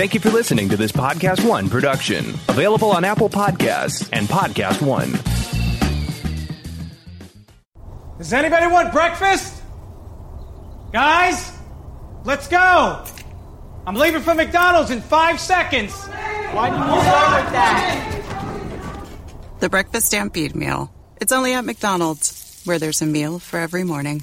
Thank you for listening to this Podcast One production, available on Apple Podcasts and Podcast One. Does anybody want breakfast? Guys, let's go. I'm leaving for McDonald's in five seconds. Why didn't you start with that? The Breakfast Stampede Meal. It's only at McDonald's, where there's a meal for every morning.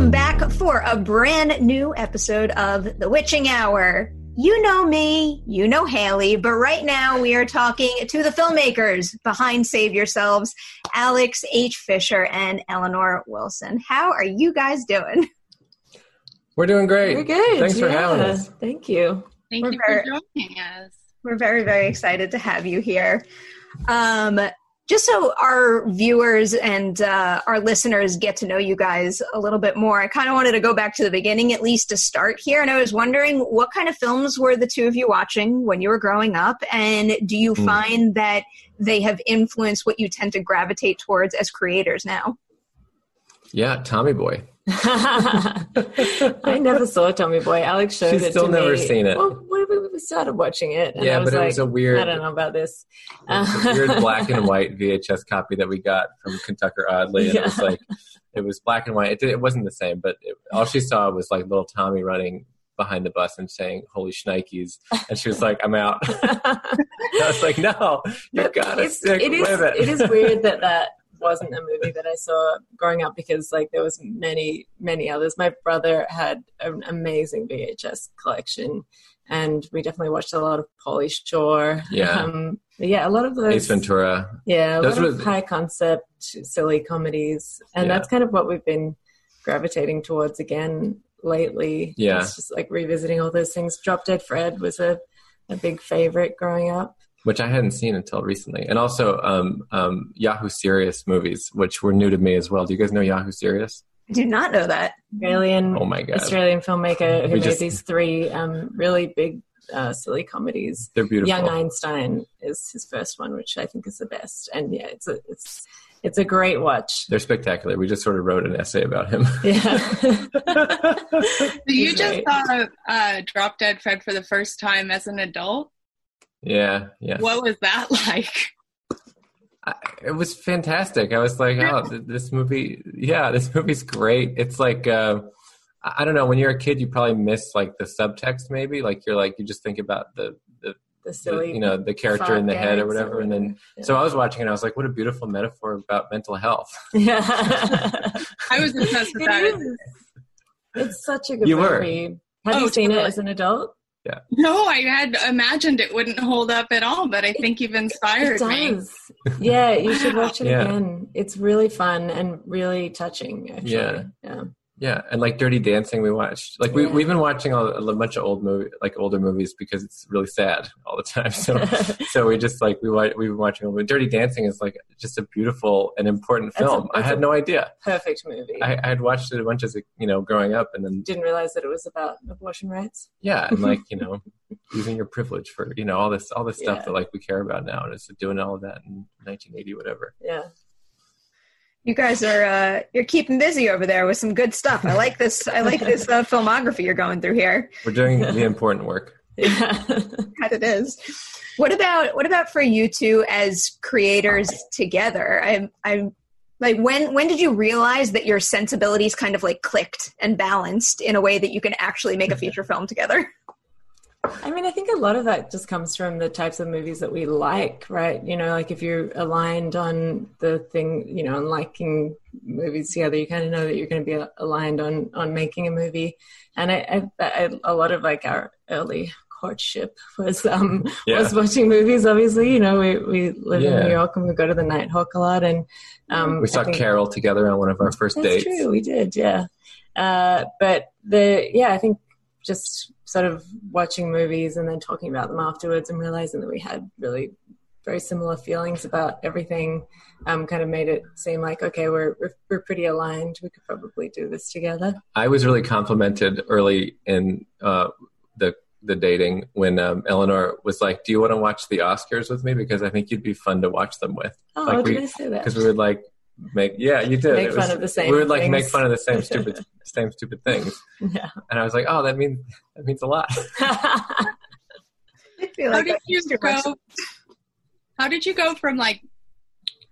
Welcome back for a brand new episode of The Witching Hour. You know me, you know Haley, but right now we are talking to the filmmakers behind Save Yourselves, Alex H. Fischer and Eleanor Wilson. How are you guys doing? We're doing great. We're good. Thanks for having us. Thank you. Thank We're you very- for joining us. We're very, very excited to have you here. Um, just so our viewers and uh, our listeners get to know you guys a little bit more, I kind of wanted to go back to the beginning, at least to start here. And I was wondering what kind of films were the two of you watching when you were growing up? And do you Hmm. find that they have influenced what you tend to gravitate towards as creators now? Yeah, Tommy Boy. I never saw Tommy Boy. Alex showed She's it still to never me. seen it. Well, we started watching it, and Yeah, I was but it like, was a weird- I don't know about this. A weird black and white VHS copy that we got from Kentucky Oddly, and it was like it was black and white. It, did, it wasn't the same, but it, all she saw was like little Tommy running behind the bus and saying "Holy shnikes," and she was like, "I'm out." I was like, "No, you gotta it's- stick it is, with it." It is weird that that wasn't a movie that I saw growing up because like there was many many others. My brother had an amazing VHS collection, and we definitely watched a lot of Pauly Shore. Yeah. um, yeah, a lot of those. Ace Ventura. Yeah, a Those lot of high concept, silly comedies, and Yeah. that's kind of what we've been gravitating towards again lately. Yeah. it's just like revisiting all those things. Drop Dead Fred was a a big favorite growing up. Which I hadn't seen until recently, and also um, um, Yahoo Serious movies, which were new to me as well. Do you guys know Yahoo Serious? I do not know that. Australian, Oh my god, Australian filmmaker who We made just- these three um, really big uh, silly comedies. they're beautiful. Young Einstein is his first one, which I think is the best, and yeah, it's a it's it's a great watch. They're spectacular. We just sort of wrote an essay about him. Yeah. So you just great. saw uh, Drop Dead Fred for the first time as an adult. Yeah, yeah. What was that like? I, it was fantastic. I was like, oh, this movie, yeah, this movie's great. It's like, uh, I I don't know. When you're a kid, you probably miss like the subtext. Maybe like you're like you just think about the the, the the silly, you know the character in the head or gags whatever. And then yeah. so I was watching it. I was like, what a beautiful metaphor about mental health. yeah. I was impressed with It that. is. It's such a good You were. movie. Have Oh, you seen totally. it as an adult? No, I had imagined it wouldn't hold up at all, but I think you've inspired it me. does. Yeah, you should watch it Yeah. again. It's really fun and really touching. Actually. Yeah. yeah. Yeah, and like Dirty Dancing, we watched. Like we Yeah. we've been watching all, a bunch of old movie, like older movies, because it's really sad all the time. So so we just like we we've been watching. But Dirty Dancing is like just a beautiful and important That's a- film. I had no idea. Perfect movie. I, I had watched it a bunch as a, you know growing up, and then didn't realize that it was about abortion rights. yeah, and like you know using your privilege for you know all this all this stuff Yeah. that like we care about now, and it's doing all of that in 1980 whatever. Yeah. You guys are uh, you're keeping busy over there with some good stuff. I like this. I like this uh, filmography you're going through here. We're doing the important work. Yeah. That it is. What about what about for you two as creators together? I'm I'm like when when did you realize that your sensibilities kind of like clicked and balanced in a way that you can actually make a feature film together? I mean, I think a lot of that just comes from the types of movies that we like, right? You know, like if you're aligned on the thing, you know, on liking movies together, you kind of know that you're going to be aligned on on making a movie. And I, I, I a lot of like our early courtship was um Yeah. was watching movies. Obviously, you know, we we live Yeah. in New York and we go to the Nitehawk a lot, and um, We saw think- Carol together on one of our first that's dates. true. We did, yeah. Uh, but the yeah, I think just sort of watching movies and then talking about them afterwards and realizing that we had really very similar feelings about everything um, kind of made it seem like okay, we're, we're pretty aligned. We could probably do this together. I was really complimented early in uh, the the dating when um, Eleanor was like, "Do you want to watch the Oscars with me? Because I think you'd be fun to watch them with." Oh, like did we, I say that? Because we would like make yeah, you did Make It fun of the same We would like things. make fun of the same stupid same stupid things, Yeah. and I was like, "Oh, that means that means a lot." I How did you too much. go? How did you go from like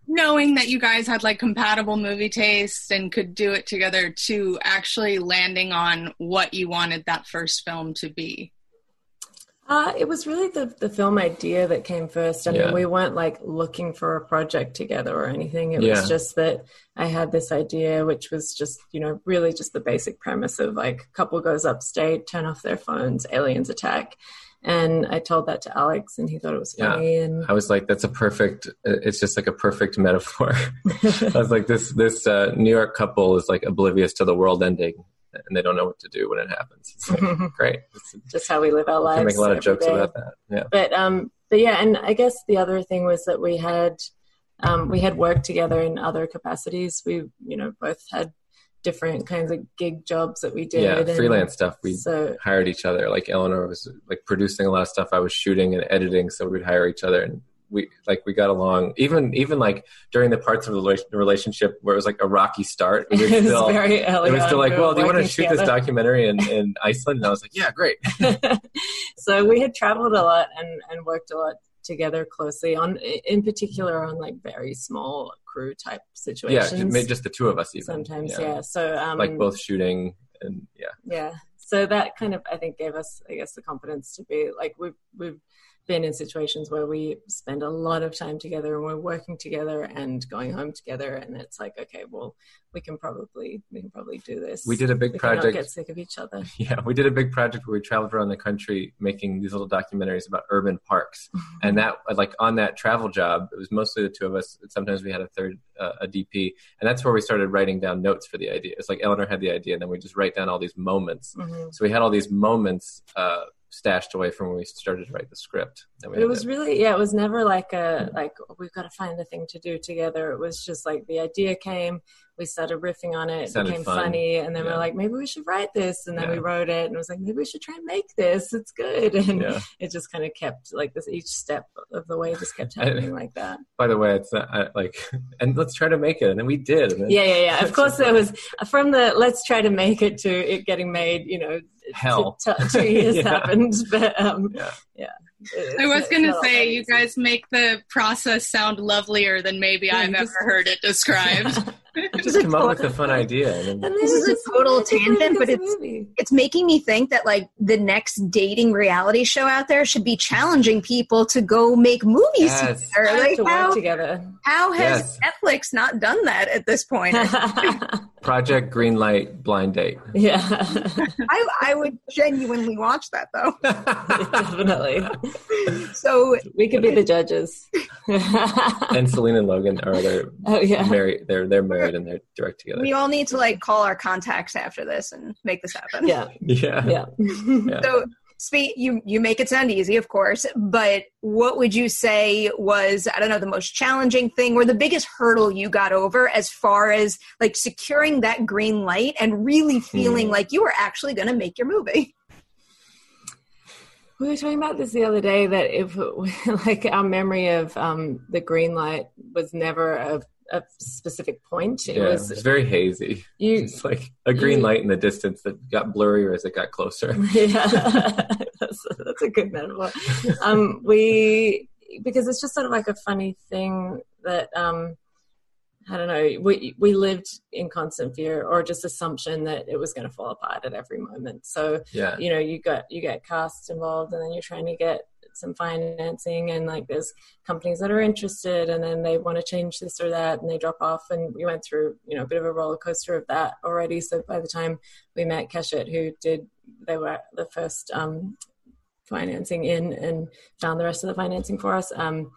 knowing that you guys had like compatible movie tastes and could do it together to actually landing on what you wanted that first film to be? Uh, it was really the, the film idea that came first. I Yeah. mean, we weren't like looking for a project together or anything. It Yeah. was just that I had this idea, which was just, you know, really just the basic premise of like couple goes upstate, turn off their phones, aliens attack. And I told that to Alex and he thought it was Yeah. funny. And I was like, "That's a perfect. It's just like a perfect metaphor." I was like, "This this uh, New York couple is like oblivious to the world ending, and they don't know what to do when it happens." It's like, great. It's, just how we live our lives. can make a lot of jokes day. about that. Yeah. but um but yeah and i guess the other thing was that we had um we had worked together in other capacities we you know both had different kinds of gig jobs that we did yeah, and freelance stuff. We so hired each other. Like Eleanor was like producing a lot of stuff. I was shooting and editing, so we'd hire each other, and we like we got along. Even even like during the parts of the relationship where it was like a rocky start, it was still. It was still like, well, do you want to shoot this documentary in, in Iceland? And I was like, yeah, great. so we had traveled a lot and and worked a lot together closely on in particular on like very small crew type situations yeah just the two of us even. sometimes yeah, so um Like both shooting and yeah. yeah so that kind of i think gave us i guess the confidence to be like we've we've been in situations where we spend a lot of time together and we're working together and going home together and it's like okay well we can probably we can probably do this We did a big we project. get sick of each other Yeah, we did a big project where we traveled around the country making these little documentaries about urban parks. and that, like, on that travel job, it was mostly the two of us. Sometimes we had a third, uh, a DP, and that's where we started writing down notes for the idea. It's like Eleanor had the idea, and then we just write down all these moments. Mhm. So we had all these moments uh, stashed away from when we started to write the script. And we But had it was to- really yeah it was never like a like we've got to find a thing to do together it was just like the idea came we started riffing on it it Sounded became fun. funny and then Yeah. we're like maybe we should write this and then we wrote it and it was like maybe we should try and make this it's good and Yeah. it just kind of kept like this each step of the way just kept happening like that By the way, it's not, I, like, and let's try to make it, and then we did. And then yeah yeah yeah of course there was from the let's try to make it to it getting made you know Hell. t- t- two years Yeah. happened but um Yeah. yeah I was going to say, you guys make the process sound lovelier than maybe I've ever heard it described. we just come up with a fun idea. And then, And This is a total tangent, but it's- movie. It's making me think that like the next dating reality show out there should be challenging people to go make movies Yes. together. Have Like to work how, together. how has Yes. Netflix not done that at this point? Project Greenlight Blind Date. yeah, I, I would genuinely watch that though. definitely. So We could be the judges. and Selena and Logan are they're oh yeah. married. They're they're married and they're direct together. we all need to like call our contacts after this and make this happen. Yeah, Yeah. yeah. Yeah. So, speak you you make it sound easy, of course, but what would you say was I don't know the most challenging thing or the biggest hurdle you got over as far as like securing that green light and really feeling Hmm. like you were actually going to make your movie? We were talking about this the other day that if like our memory of um, the green light was never a, a specific point. It Yeah, was it's very hazy. you. It's like a green you- light in the distance that got blurrier as it got closer. yeah, that's, that's a good metaphor. Um, we because it's just sort of like a funny thing that um, I don't know. We we lived in constant fear or just assumption that it was going to fall apart at every moment. So Yeah. you know, you got you get casts involved, and then you're trying to get some financing, and like there's companies that are interested, and then they want to change this or that, and they drop off. And we went through you know a bit of a roller coaster of that already. So by the time we met Keshet, who did they were the first um, financing in and found the rest of the financing for us. Um,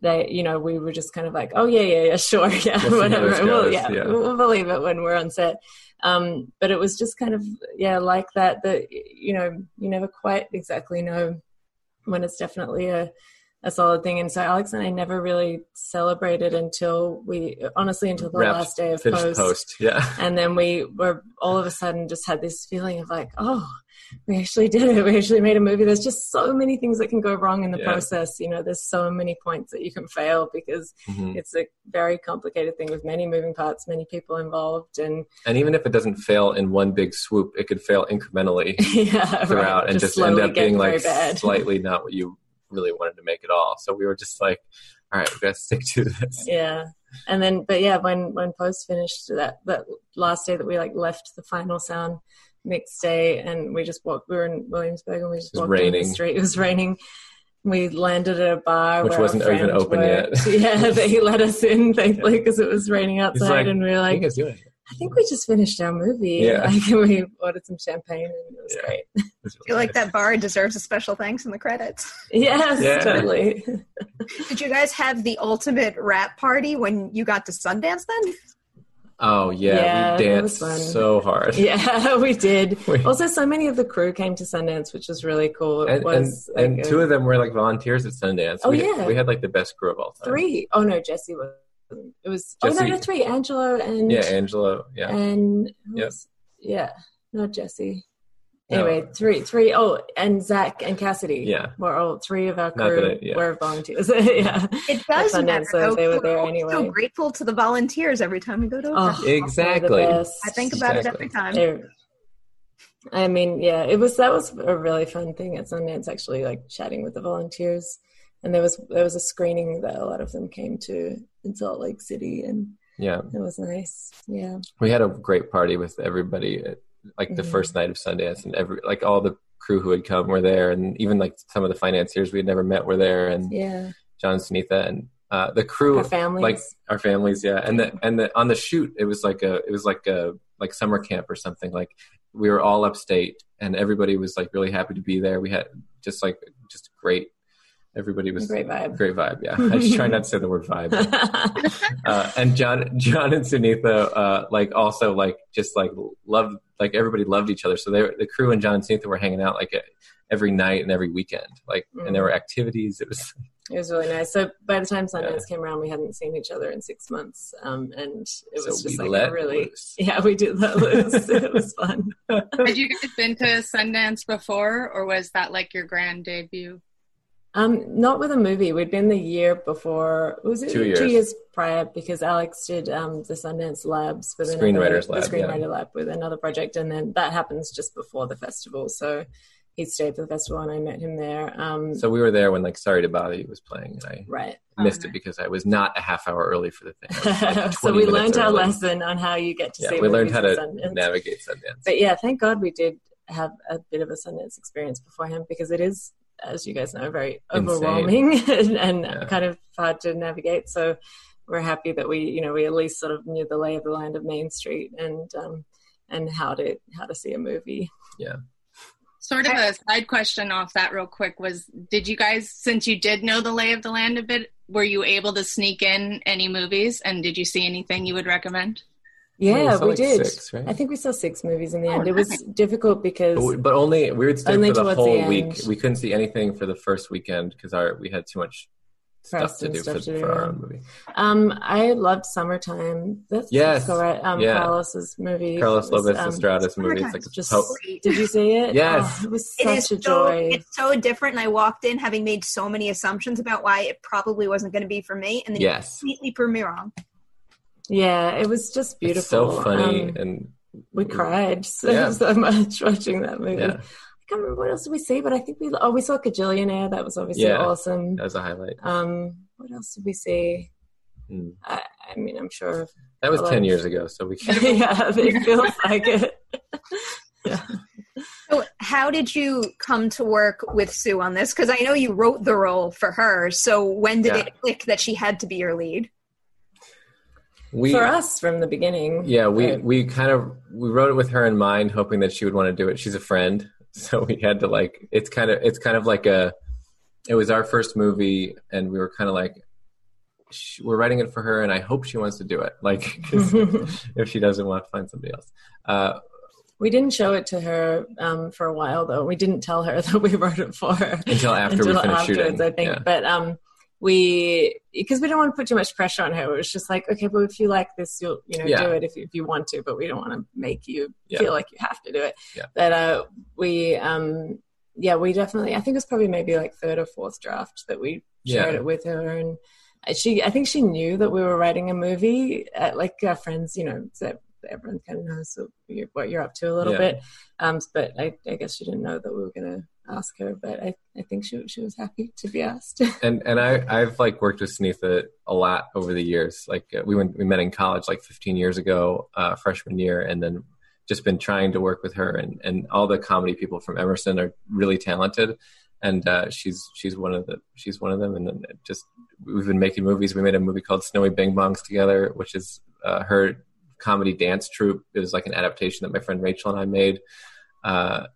they, you know, we were just kind of like, oh yeah, yeah, yeah, sure, yeah, We'll whatever. We'll, yeah, yeah. we'll believe it when we're on set. Um, but it was just kind of yeah, like that. That you know, you never quite exactly know when it's definitely a a solid thing. And so Alex and I never really celebrated until we, honestly, until the Wrapped, last day of post. post. Yeah. And then we were all of a sudden just had this feeling of like, oh, we actually did it. We actually made a movie. There's just so many things that can go wrong in the Yeah. process. You know, there's so many points that you can fail because Mhm. it's a very complicated thing with many moving parts, many people involved, and And even if it doesn't fail in one big swoop, it could fail incrementally yeah, throughout right. and just, end up being like slightly not what you really wanted to make at all. So we were just like, all right, we got to stick to this. yeah and then but yeah when when post finished that that last day that we like left the final sound mix day and we just walked we were in williamsburg and we just It was walked down the street it was raining we landed at a bar Which wasn't even open worked. yet. yeah they let us in thankfully because it was raining outside like, and we were "What are like guys doing? i think we just finished our movie Yeah. like, we ordered some champagne and it was Yeah. great I feel like that bar deserves a special thanks in the credits. yes Yeah. totally Did you guys have the ultimate wrap party when you got to Sundance then? Oh yeah, Yeah, we danced so hard. Yeah, we did. We- Also, so many of the crew came to Sundance, which was really cool. It And, and, was and like, two a- of them were like volunteers at Sundance. Oh, we, yeah. we had like the best crew of all time. three. Oh no, Jesse was. It was. oh no, no, three. Angelo and Yeah, Angelo. Yeah, and yes, yeah, not Jesse. No. Anyway, oh. three, three. Oh, and Zach and Cassidy. Yeah. were all three of our crew it- yeah. were volunteers. yeah, It does Sundance, matter. so though. they were there anyway. So grateful to the volunteers every time we go to. a Oh, exactly. They're the best. I think about Exactly. it every time. They're- I mean, yeah, it was that was a really fun thing at Sundance. Actually, like chatting with the volunteers, and there was there was a screening that a lot of them came to in Salt Lake City, and yeah. it was nice. Yeah, We had a great party with everybody. At, like the Mhm. first night of Sundance, and every like all the crew who had come were there, and even like some of the financiers we had never met were there, and yeah, John Sunita and uh, the crew our families. like our families yeah. And the and the on the shoot it was like a it was like a like summer camp or something. Like we were all upstate and everybody was like really happy to be there. We had just like just great everybody was Great vibe. great vibe yeah i just try not to say the word vibe uh, and john john and sunita uh like also like just like loved like everybody loved each other so they the crew and john and sunita were hanging out like every night and every weekend like and there were activities it was it was really nice. So by the time Sundance came around, we hadn't seen each other in six months, um, and it was So just like let really loose. yeah, we did let loose. it was fun. Had you guys been to Sundance before, or was that like your grand debut? Um, not with a movie. We'd been the year before. Was it Two years. prior? Because Alex did um, the Sundance Labs with Screenwriters another, Lab, the yeah. Screenwriter Lab with another project, and then that happens just before the festival. So he stayed for the festival, and I met him there. Um, So we were there when like Sorry to Bother You was playing, and I right. missed it because I was not a half hour early for the thing. Like, so we learned our lesson on how you get to see. Yeah, see. we learned how to Sundance. navigate Sundance. But yeah, thank God we did have a bit of a Sundance experience beforehand because it is, as you guys know, very Insane. overwhelming and, and Yeah. kind of hard to navigate. So we're happy that we, you know, we at least sort of knew the lay of the land of Main Street and um, and how to how to see a movie. Yeah. Sort of a side question off that, real quick, was did you guys, since you did know the lay of the land a bit, were you able to sneak in any movies, and did you see anything you would recommend? Yeah, saw we like did. six, right? I think we saw six movies in the Oh, end. It was nice. difficult because But, we- but only we would stay Only for the towards the whole week. We couldn't see anything for the first weekend because our we had too much stuff to do stuff for, to do, for our own movie. um, I loved Summertime. That's Yes, that's all right. Um, yeah. Carlos's movie. Carlos It was, Lopez um, Estrada's movie. It's like a just po- did you see it? Yes. Oh, it was such is a so joy. it's so different, and I walked in having made so many assumptions about why it probably wasn't going to be for me, and then yes, you completely proved me wrong. Yeah, it was just beautiful. it's so funny Um, and we cried so, Yeah. so much watching that movie. yeah, I can't remember what else did we see, but I think we oh we saw Kajillionaire. That was obviously Yeah. awesome. that was a highlight. Um, what else did we see? Mm. I, I mean, I'm sure. That was 10 like- years ago, so we can't. yeah, it feels like it. yeah. So, how did you come to work with Sue on this? Because I know you wrote the role for her. So, when did Yeah. it click that she had to be your lead? We, For us from the beginning. Yeah, we Right. we kind of we wrote it with her in mind, hoping that she would want to do it. She's a friend, so we had to like it's kind of it's kind of like a it was our first movie, and we were kind of like sh- we're writing it for her, and I hope she wants to do it. Like, if she doesn't want to find somebody else, uh, We didn't show it to her um, for a while, though. We didn't tell her that we wrote it for her Until after we finished shooting, I think. yeah. But um, we because we didn't want to put too much pressure on her. It was just like, okay, but if you like this, you'll you know Yeah. do it if you, if you want to. But we don't want to make you Yeah. feel like you have to do it. Yeah. But uh, we um, yeah, we definitely. I think it was probably maybe like third or fourth draft that we shared it with her and. She, I think she knew that we were writing a movie. Uh, like our friends, you know, that everyone kind of knows what you're, what you're up to a little bit. Um, but I, I guess she didn't know that we were going to ask her. But I, I think she she was happy to be asked. and and I I've like worked with Sunita a lot over the years. Like uh, we went we met in college like 15 years ago, uh, freshman year, and then just been trying to work with her. And and all the comedy people from Emerson are really talented, and uh, she's she's one of the she's one of them. And just we've been making movies. We made a movie called Snowy Bing Bongs together, which is uh, her comedy dance troupe. It was like an adaptation that my friend Rachel and I made. Uh,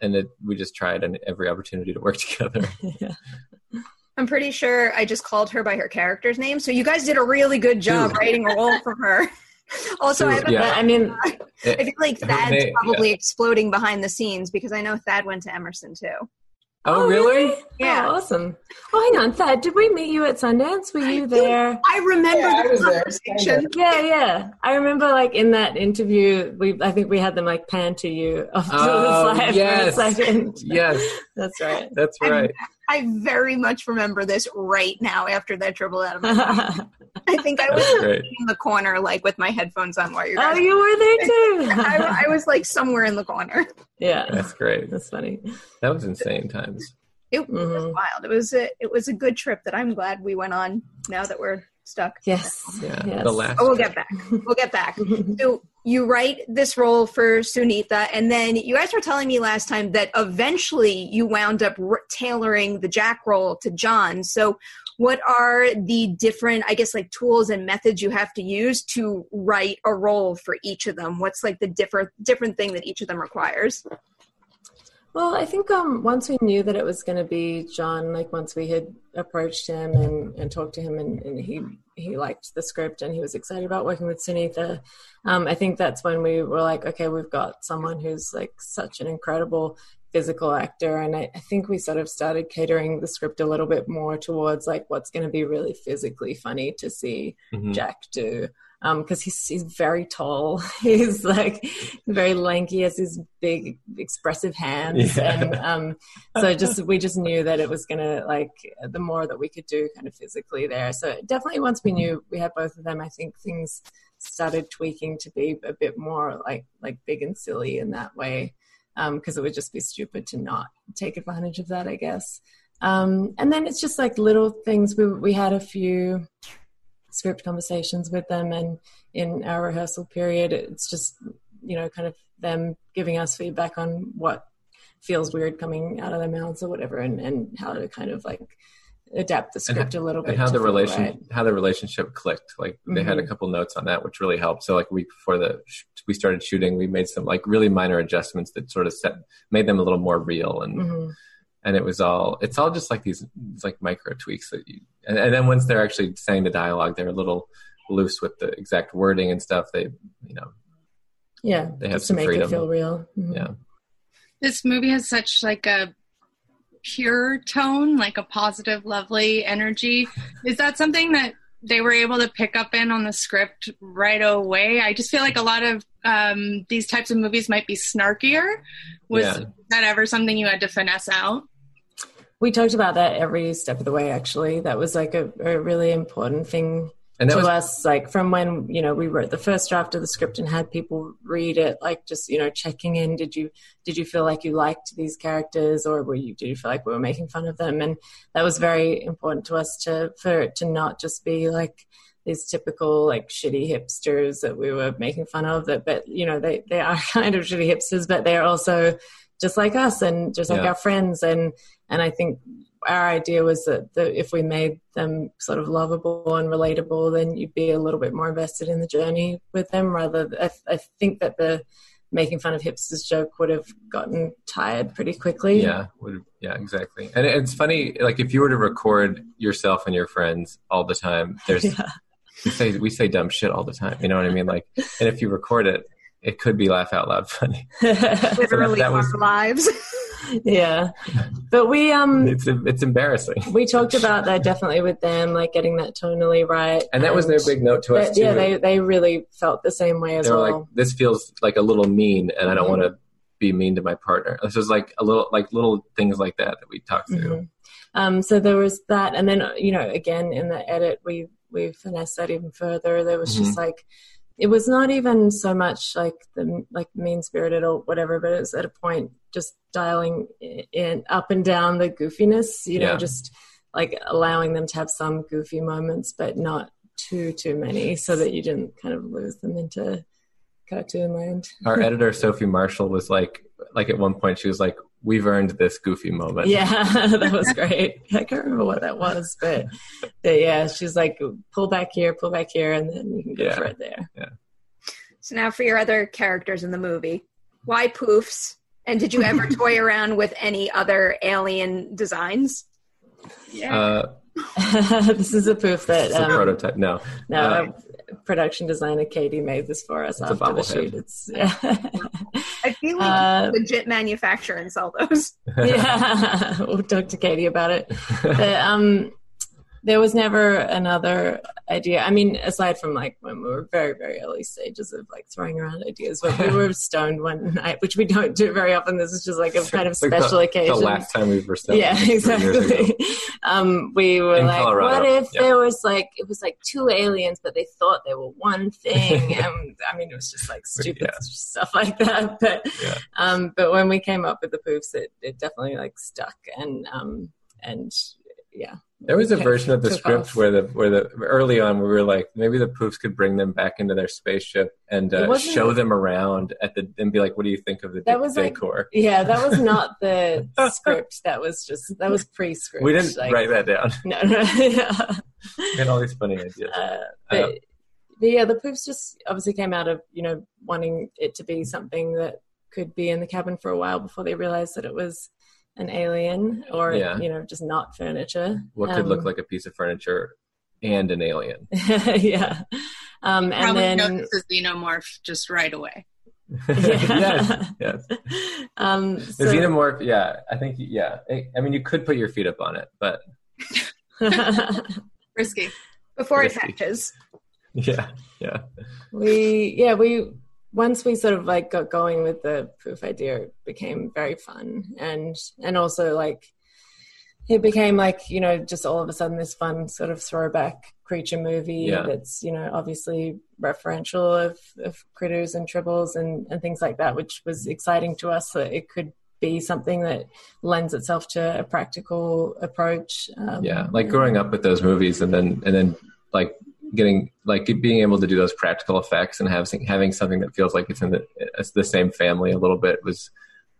and it, we just tried and every opportunity to work together. I'm pretty sure I just called her by her character's name. So, you guys did a really good job Sue. writing a role for her. also, I, have a- Yeah. I mean, I feel like Thad's name- probably exploding behind the scenes because I know Thad went to Emerson too. Oh, oh, really? Oh, yeah. Oh, awesome. Oh, hang on, Thad. Did we meet you at Sundance? Were you there? I remember Yeah, I the was there, conversation. Yeah, yeah. I remember, like in that interview, we I think we had them like pan to you off to Oh, the side yes. for a second. Yes, That's right. that's I'm- right. I very much remember this right now after that dribble out of my mouth. I think I was in the corner, like with my headphones on while you oh, you were there too. I, I was like somewhere in the corner. yeah, That's great. that's funny. That was insane times. It was Mhm. wild. It was a it was a good trip that I'm glad we went on. Now that we're stuck. Yes. Yeah, Yes. the last. Oh, we'll get back. We'll get back. so you write this role for Sunita, and then you guys were telling me last time that eventually you wound up r- tailoring the Jack role to John. So what are the different, I guess, like tools and methods you have to use to write a role for each of them? What's like the different different thing that each of them requires? Well, I think um, once we knew that it was going to be John, like once we had approached him and, and talked to him, and, and he he liked the script and he was excited about working with Sunita, um, I think that's when we were like, okay, we've got someone who's like such an incredible physical actor, and I, I think we sort of started catering the script a little bit more towards like what's going to be really physically funny to see Mhm. Jack do because he's he's very tall. He's like very lanky, has his big expressive hands, Yeah. and um, so just we just knew that it was gonna like the more that we could do kind of physically there. So definitely once we knew we had both of them, I think things started tweaking to be a bit more like like big and silly in that way because it would just be stupid to not take advantage of that, I guess. Um, and then it's just like little things. We we had a few script conversations with them and in our rehearsal period it's just you know kind of them giving us feedback on what feels weird coming out of their mouths or whatever and, and how to kind of like adapt the And script a little bit And how the feel relation right. how the relationship clicked. Like they had a Mhm. couple notes on that, which really helped. So like a week before the sh- we started shooting, we made some like really minor adjustments that sort of set made them a little more real and Mhm. and it was all it's all just like these like micro tweaks that you and, and then once they're actually saying the dialogue they're a little loose with the exact wording and stuff they you know yeah They have just to make freedom. it feel real Mhm. yeah This movie has such like a pure tone, like a positive, lovely energy. Is that something that they were able to pick up in on the script right away? I just feel like a lot of um, these types of movies might be snarkier. Was Yeah. that ever something you had to finesse out? we talked about that every step of the way actually that was like a, a really important thing and to was us like from when you know we wrote the first draft of the script and had people read it like just you know checking in did you did you feel like you liked these characters or were you did you feel like we were making fun of them and that was very important to us to for it to not just be like these typical like shitty hipsters that we were making fun of that but you know they they are kind of shitty hipsters but they're also just like us and just like Yeah. our friends and and I think our idea was that the, if we made them sort of lovable and relatable then you'd be a little bit more invested in the journey with them rather I, I think that the making fun of hipsters joke would have gotten tired pretty quickly Yeah, would, yeah, exactly. And it's funny, like if you were to record yourself and your friends all the time, there's Yeah. we say we say dumb shit all the time. You know what I mean? Like, and if you record it, it could be laugh out loud funny. Literally that was- our lives. yeah but we um It's it's embarrassing. we talked about that definitely with them like getting that tonally right And that was their big note to us too. yeah they they really felt the same way as they were well like, "This feels like a little mean, and I don't Mhm. want to be mean to my partner." This was like a little, like little things like that that we talked through. Mhm. Um, so there was that, and then you know, again in the edit, we we finessed that even further. There was just like it was not even so much like the like mean spirited or whatever, but it was at a point just dialing in up and down the goofiness. You know, Yeah. just like allowing them to have some goofy moments, but not too too many, so that you didn't kind of lose them into cartoon land. Our editor Sophie Marshall was like, like at one point she was like, "We've earned this goofy moment." Yeah, that was great. I can't remember what that was, but, but yeah, she's like, pull back here, pull back here, and then you can go Yeah. for it there. So now for your other characters in the movie. Why poofs? And did you ever toy around with any other alien designs? Uh, this is a poof that it's a um, prototype. No, no, Uh, our production designer Katie made this for us It's a after the bobblehead. shoot. It's yeah, I feel like Uh, you legit manufacture and sell those. yeah. we'll talk to Katie about it. But, um, there was never another idea. I mean, aside from like when we were very, very early stages of like throwing around ideas, when we were stoned one night, which we don't do very often. This is just like a kind of like special the, occasion. The last time we were stoned. yeah, like, three years ago. exactly. Um, we were In like, Colorado, what if yeah. there was like it was like two aliens, but they thought they were one thing, and I mean, it was just like stupid Yeah. stuff like that. But Yeah. um, but when we came up with the poofs, it, it definitely like stuck, and um, and yeah, There was a version of the script off. where the where the early on we were like maybe the poofs could bring them back into their spaceship and uh, show them around at the and be like, what do you think of the That de- was like- decor? yeah, that was not the script. That was just that was pre-script. we didn't like- write that down. No, no, yeah. we had all these funny ideas. Uh, but, but yeah, the poofs just obviously came out of you know wanting it to be something that could be in the cabin for a while before they realized that it was an alien or Yeah. you know just not furniture. what could Um, look like a piece of furniture and an alien? yeah, um, and Probably then notice the xenomorph just right away. yes, yes. um, The so- xenomorph, yeah, I think, yeah. I, I mean, you could put your feet up on it, but Risky. Before it Risky. hatches. yeah, yeah. we yeah we once we sort of like got going with the poof idea it became very fun and and also like it became like you know just all of a sudden this fun sort of throwback creature movie Yeah. that's you know obviously referential of, of critters and tribbles and, and things like that which was exciting to us that it could be something that lends itself to a practical approach um, yeah like growing up with those movies and then and then like getting like being able to do those practical effects and having having something that feels like it's in the it's the same family a little bit was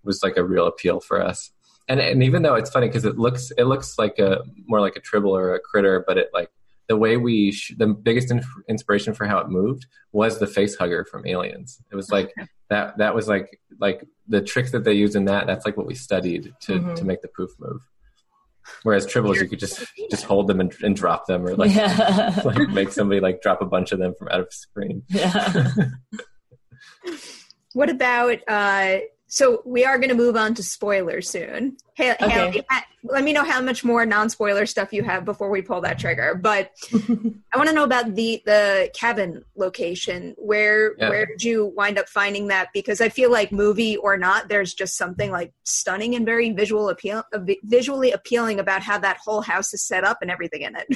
was like a real appeal for us. And and even though it's funny because it looks it looks like a more like a tribble or a critter but it like the way we sh- the biggest in- inspiration for how it moved was the face hugger from aliens. It was like that that was like like the tricks that they used in that that's like what we studied to Mhm. to make the poof move whereas tribbles you could just just hold them and, and drop them or like yeah. like make somebody like drop a bunch of them from out of screen yeah. What about uh so we are going to move on to spoilers soon. Hey, Okay. Haley, let me know how much more non-spoiler stuff you have before we pull that trigger. But I want to know about the the cabin location. Where Yeah. where did you wind up finding that? Because I feel like movie or not, there's just something like stunning and very visual appeal, uh, visually appealing about how that whole house is set up and everything in it.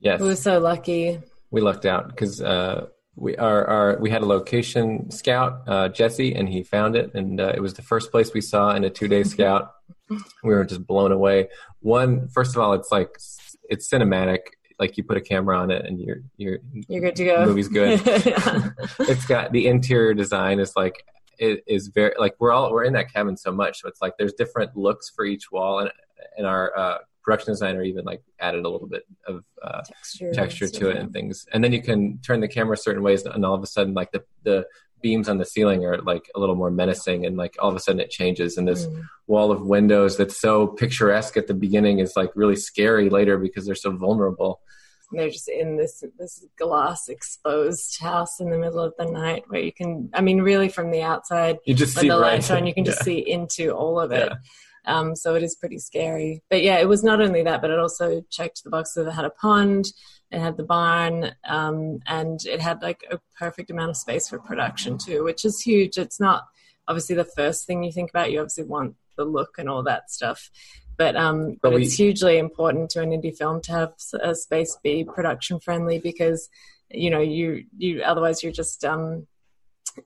yes We were so lucky. we lucked out because uh, we our, our we had a location scout uh, Jesse and he found it and uh, it was the first place we saw in a two day scout. We were just blown away. One, first of all, it's like it's cinematic. like you put a camera on it and you're you're You're good to go. Movie's good. It's got the interior design is like it is very like we're all we're in that cabin so much so it's like there's different looks for each wall and and our uh production designer even like added a little bit of uh Texture, texture to it and things and then you can turn the camera certain ways and all of a sudden like the the beams on the ceiling are like a little more menacing and like all of a sudden it changes and this Mm. wall of windows that's so picturesque at the beginning is like really scary later because they're so vulnerable they're just in this this glass exposed house in the middle of the night where you can I mean really from the outside you just see the right lights on you can just Yeah. see into all of it. Yeah. Um, so it is pretty scary. But yeah, it was not only that, but it also checked the box boxes. It had a pond, it had the barn, um, and it had like a perfect amount of space for production too, which is huge. It's not obviously the first thing you think about. You obviously want the look and all that stuff. But um, But but, we- it's hugely important to an indie film to have a space be production friendly because you know you you otherwise you're just um,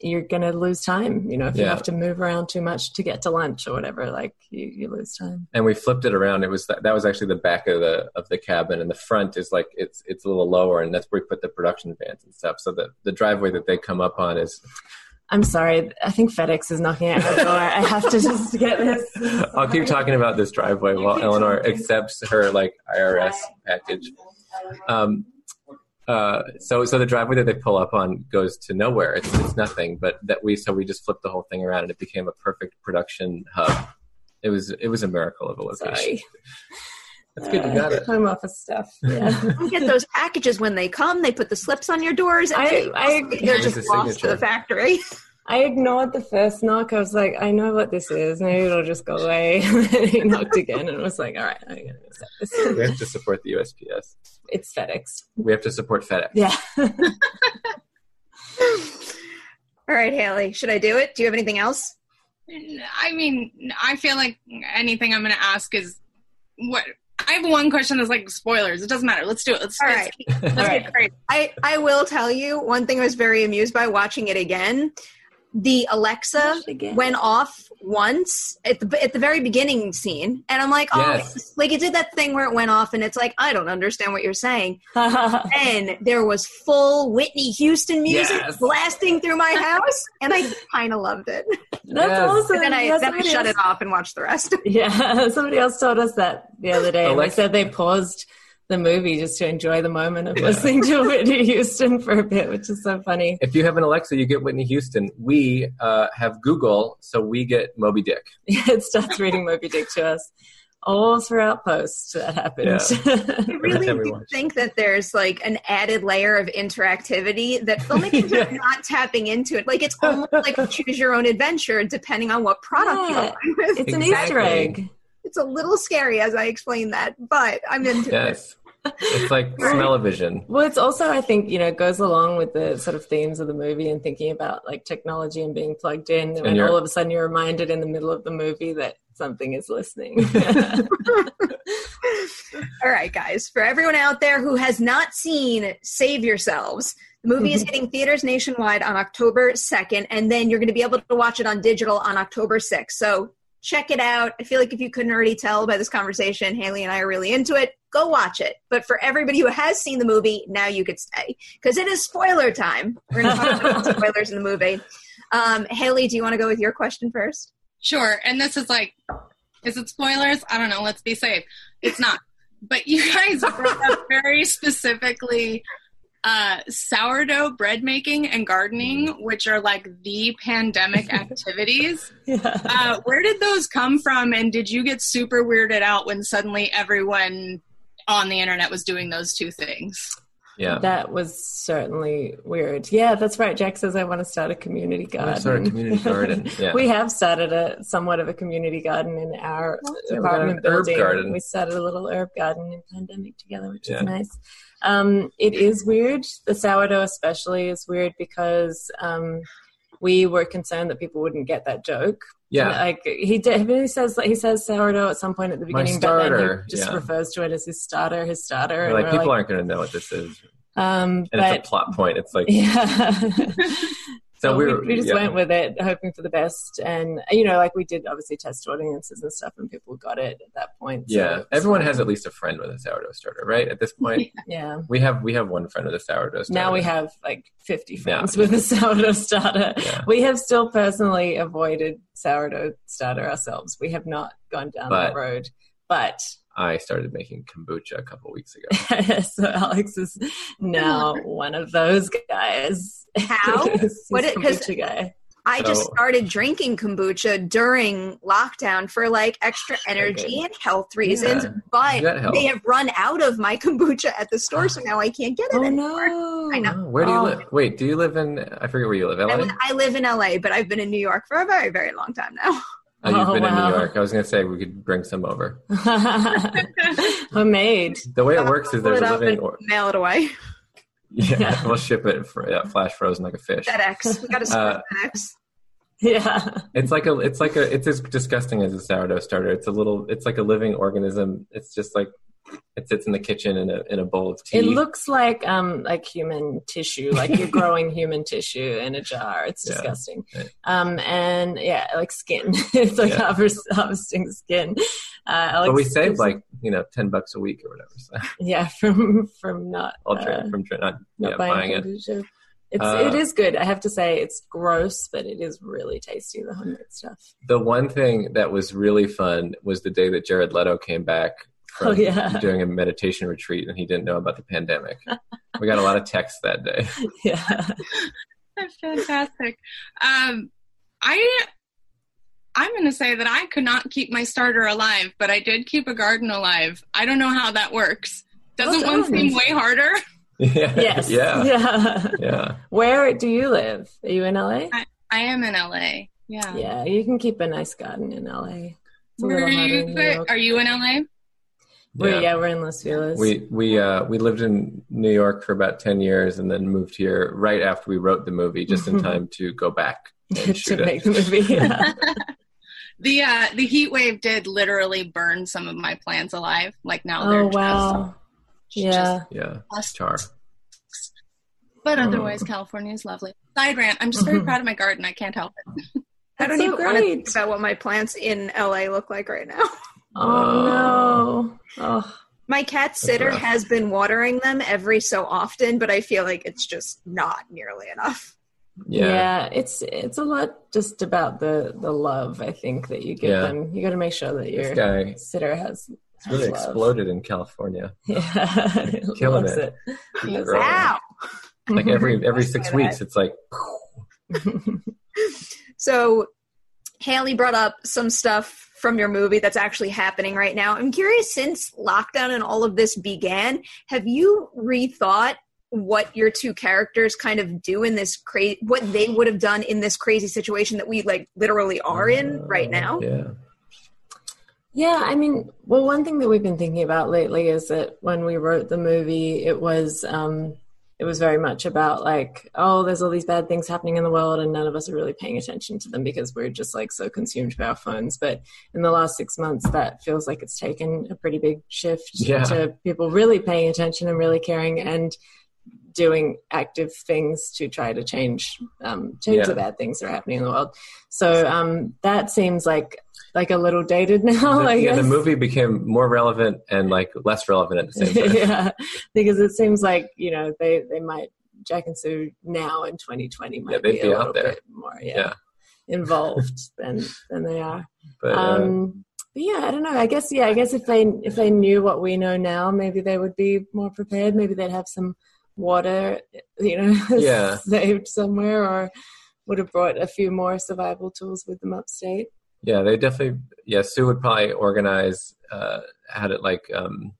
you're gonna lose time. You know, if you have to move around too much to get to lunch or whatever, like you, you lose time. and we flipped it around. It was that, that was actually the back of the of the cabin, and the front is like it's it's a little lower, and that's where we put the production vans and stuff. So the the driveway that they come up on is. I'm sorry. I think FedEx is knocking at my door. I have to just get this. I'll keep talking about this driveway while Eleanor accepts her like IRS package. Um, uh, so so the driveway that they pull up on goes to nowhere. It's it's nothing. But that we so we just flipped the whole thing around, and it became a perfect production hub. It was it was a miracle of a location. Sorry. That's good. You got it. Home office stuff. Yeah. You get those packages when they come. They put the slips on your doors. And I- they- I- they're just a lost to the factory. I ignored the first knock. I was like, I know what this is. Maybe it'll just go away. And then he knocked again and was like, all right, I'm going to accept this. We have to support the USPS. it's FedEx. We have to support FedEx. Yeah. All right, Haley, should I do it? Do you have anything else? I mean, I feel like anything I'm going to ask is what. I have one question that's like spoilers. It doesn't matter. Let's do it. Let's, All let's, let's All get right. crazy. I, I will tell you one thing I was very amused by watching it again. The Alexa Watch it again. went off once at the at the very beginning scene, and I'm like, oh, Yes. like it did that thing where it went off, and it's like I don't understand what you're saying. And there was full Whitney Houston music Yes. blasting through my house, and I kind of loved it. That's Yes. awesome. And then I Yeah, then I shut else- it off and watched the rest. Yeah, somebody else told us that the other day. and they said they paused the movie just to enjoy the moment of listening to Whitney Houston for a bit, which is so funny. If you have an Alexa, you get Whitney Houston. We uh, have Google, so we get Moby Dick. it starts reading Moby Dick to us all throughout post that happened. I really do think that there's like an added layer of interactivity that filmmakers are not tapping into it. Like it's almost like a choose your own adventure depending on what product Yeah. you're working with. it's an Exactly. Easter egg. It's a little scary as I explain that, but I'm into it. Yes. It's like smell-o-vision. Well, it's also, I think, you know, it goes along with the sort of themes of the movie and thinking about like technology and being plugged in. And, you're- all of a sudden you're reminded in the middle of the movie that something is listening. All right, guys. For everyone out there who has not seen Save Yourselves, the movie is mm-hmm. hitting theaters nationwide on October 2nd, and then you're going to be able to watch it on digital on October 6th. So check it out. I feel like if you couldn't already tell by this conversation, Haley and I are really into it. Go watch it. But for everybody who has seen the movie, now you could stay because it is spoiler time. We're going to talk about spoilers in the movie. Um, Haley, do you want to go with your question first? Sure. And this is like, is it spoilers? I don't know. Let's be safe. It's not. But you guys brought up very specifically uh, sourdough bread making and gardening, which are like the pandemic activities. yeah. Uh, where did those come from? And did you get super weirded out when suddenly everyone on the internet was doing those two things? Yeah. That was certainly weird. Yeah, that's right. Jack says I want to start a community garden. start a community garden, yeah. we have started a somewhat of a community garden in our Yeah, apartment an herb building. garden. We started a little herb garden in pandemic together, which Yeah. is nice. Um, it is weird. The sourdough especially is weird because um, we were concerned that people wouldn't get that joke. Yeah. like he did, he says he says sourdough at some point at the beginning, but then he just yeah. refers to it as his starter, his starter. And like people like, aren't going to know what this is, um, and but it's a plot point. It's like yeah. So So we we, were- we just yeah. went with it, hoping for the best, and you know, like we did obviously test audiences and stuff, and people got it at that point. so Yeah, everyone fine. has at least a friend with a sourdough starter, right? At this point, Yeah. we have we have one friend with a sourdough starter. Now we have like 50 friends Yeah. with a sourdough starter. Yeah. We have still personally avoided sourdough starter ourselves. We have not gone down But- that road. But I started making kombucha a couple weeks ago. so Alex is now one of those guys. How? He's What it- 'cause- guy. I just So- started drinking kombucha during lockdown for like extra energy and health reasons, Yeah. but That they have run out of my kombucha at the store, so now I can't get it Oh anymore. no! I know. Where do you Oh. live? Wait, do you live in? I forget where you live. LA. I, I live in LA, but I've been in New York for a very, very long time now. Oh, you've Oh, been in. New York. I was gonna say we could bring some over. Homemade. The way it works is Pull there's a living. and Or, mail it away. Yeah, we'll ship it for, yeah, flash frozen like a fish. FedEx. We got to Uh, FedEx. Yeah. It's like a, it's like a, it's as disgusting as a sourdough starter. It's a little, it's like a living organism. It's just like, it sits in the kitchen in a in a bowl of tea. It looks like um like human tissue, like you're growing human tissue in a jar. It's Yeah. disgusting. Right. Um and yeah, like skin. it's like Yeah. harvest, harvesting skin. Uh, Alex but we save like you know ten bucks a week or whatever. So yeah from from not I'll uh, from tra- not, not yeah, buying, buying it. kombucha. It's Uh, it is good. I have to say it's gross, but it is really tasty. The homemade stuff. The one thing that was really fun was the day that Jared Leto came back from Oh, yeah. doing a meditation retreat and he didn't know about the pandemic. we got a lot of texts that day. Yeah. That's fantastic. Um, I I'm going to say that I could not keep my starter alive, but I did keep a garden alive. I don't know how that works. Doesn't Well one seem way harder? yeah. Yes. Yeah. Yeah. Yeah. Where do you live? Are you in LA? I am in LA. Yeah. Yeah, you can keep a nice garden in LA. Where are you? in Are you in LA? We're, yeah, we're in Los Feliz. We we uh we lived in New York for about ten years and then moved here right after we wrote the movie, just in time to go back and to shoot make the movie. Yeah. The uh, the heat wave did literally burn some of my plants alive. Like now they're oh wow. just, Yeah. Yeah, just char. But otherwise, California is lovely. Side rant. I'm just very proud of my garden. I can't help it. I don't so even want to think about what my plants in LA look like right now. Oh no. Oh. My cat sitter has been watering them every so often, but I feel like it's just not nearly enough. Yeah. Yeah. it's it's a lot just about the the love I think that you give Yeah. them. You got to make sure that your guy sitter has, it's really love. exploded in California. Yeah, Killing loves it. He loves Growing. Wow. Like every every six weeks, it's like So Haley brought up some stuff from your movie that's actually happening right now. I'm curious, since lockdown and all of this began, have you rethought what your two characters kind of do in this crazy, what they would have done in this crazy situation that we like literally are in right now? yeah, Yeah, I mean, well, one thing that we've been thinking about lately is that when we wrote the movie, it was um, it was very much about like, oh, there's all these bad things happening in the world, and none of us are really paying attention to them because we're just like so consumed by our phones. But in the last six months, that feels like it's taken a pretty big shift Yeah. to people really paying attention and really caring and doing active things to try to change um, change Yeah. the bad things that are happening in the world. So um, that seems like like a little dated now. the, I yeah, the movie became more relevant and like less relevant at the same time. yeah, because it seems like you know they they might Jack and Sue now in 2020 might Yeah, they'd be, be a little there. bit more yeah, Yeah. involved than than they are. But uh, um, but yeah, I don't know. I guess yeah, I guess if they if they knew what we know now, maybe they would be more prepared. Maybe they'd have some water, you know, Yeah. saved somewhere, or would have brought a few more survival tools with them upstate. yeah, they definitely. Yeah, Sue would probably organize. Uh, had it like um,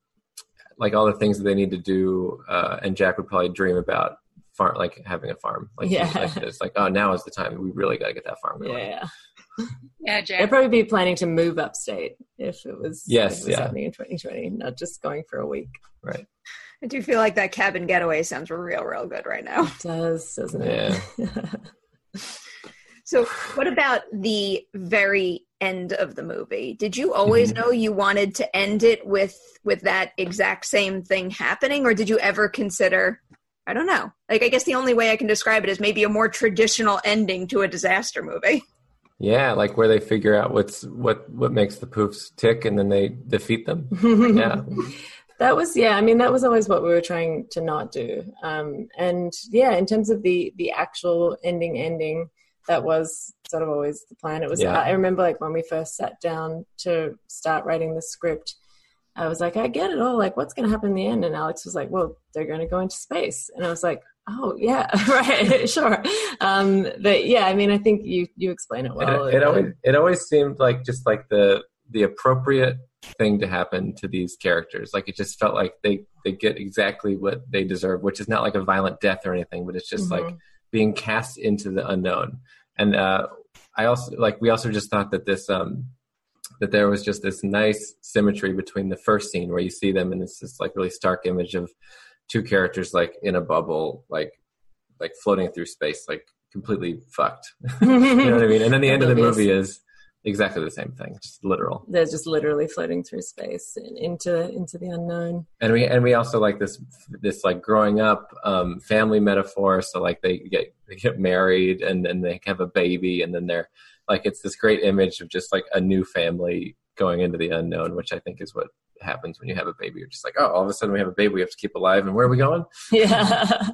like all the things that they need to do, uh, and Jack would probably dream about farm, like having a farm. Like, Yeah. like it's like, oh, now is the time. We really got to get that farm going. Yeah. Yeah, Jack They'd probably be planning to move upstate if it was, Yes, if it was yeah. happening in 2020, not just going for a week. Right. I do feel like that cabin getaway sounds real, real good right now. It does, doesn't it? So, what about the very end of the movie? Did you always Mm-hmm. know you wanted to end it with with that exact same thing happening, or did you ever consider I don't know. Like, I guess the only way I can describe it is maybe a more traditional ending to a disaster movie. Yeah, like where they figure out what's what what makes the poofs tick, and then they defeat them. yeah, that was yeah. I mean, that was always what we were trying to not do. Um, and yeah, in terms of the the actual ending, ending that was sort of always the plan. It was. Yeah. I remember like when we first sat down to start writing the script. I was like, I get it all. Like, what's going to happen in the end? And Alex was like, Well, they're going to go into space. And I was like, Oh yeah, right, sure. Um, but yeah, I mean, I think you you explain it well. it, it always it always seemed like just like the the appropriate thing to happen to these characters. Like it just felt like they they get exactly what they deserve, which is not like a violent death or anything, but it's just Mhm. like being cast into the unknown. And uh, I also like we also just thought that this um that there was just this nice symmetry between the first scene where you see them and it's this like really stark image of two characters like in a bubble like like floating through space like completely fucked you know what i mean and then the end of the movie is exactly the same thing just literal. They're just literally floating through space and into into the unknown. and we and we also like this this like growing up um family metaphor. So like they get they get married and then they have a baby and then they're like it's this great image of just like a new family going into the unknown which i think is what happens when you have a baby. You're just like oh all of a sudden we have a baby we have to keep alive and where are we going? Yeah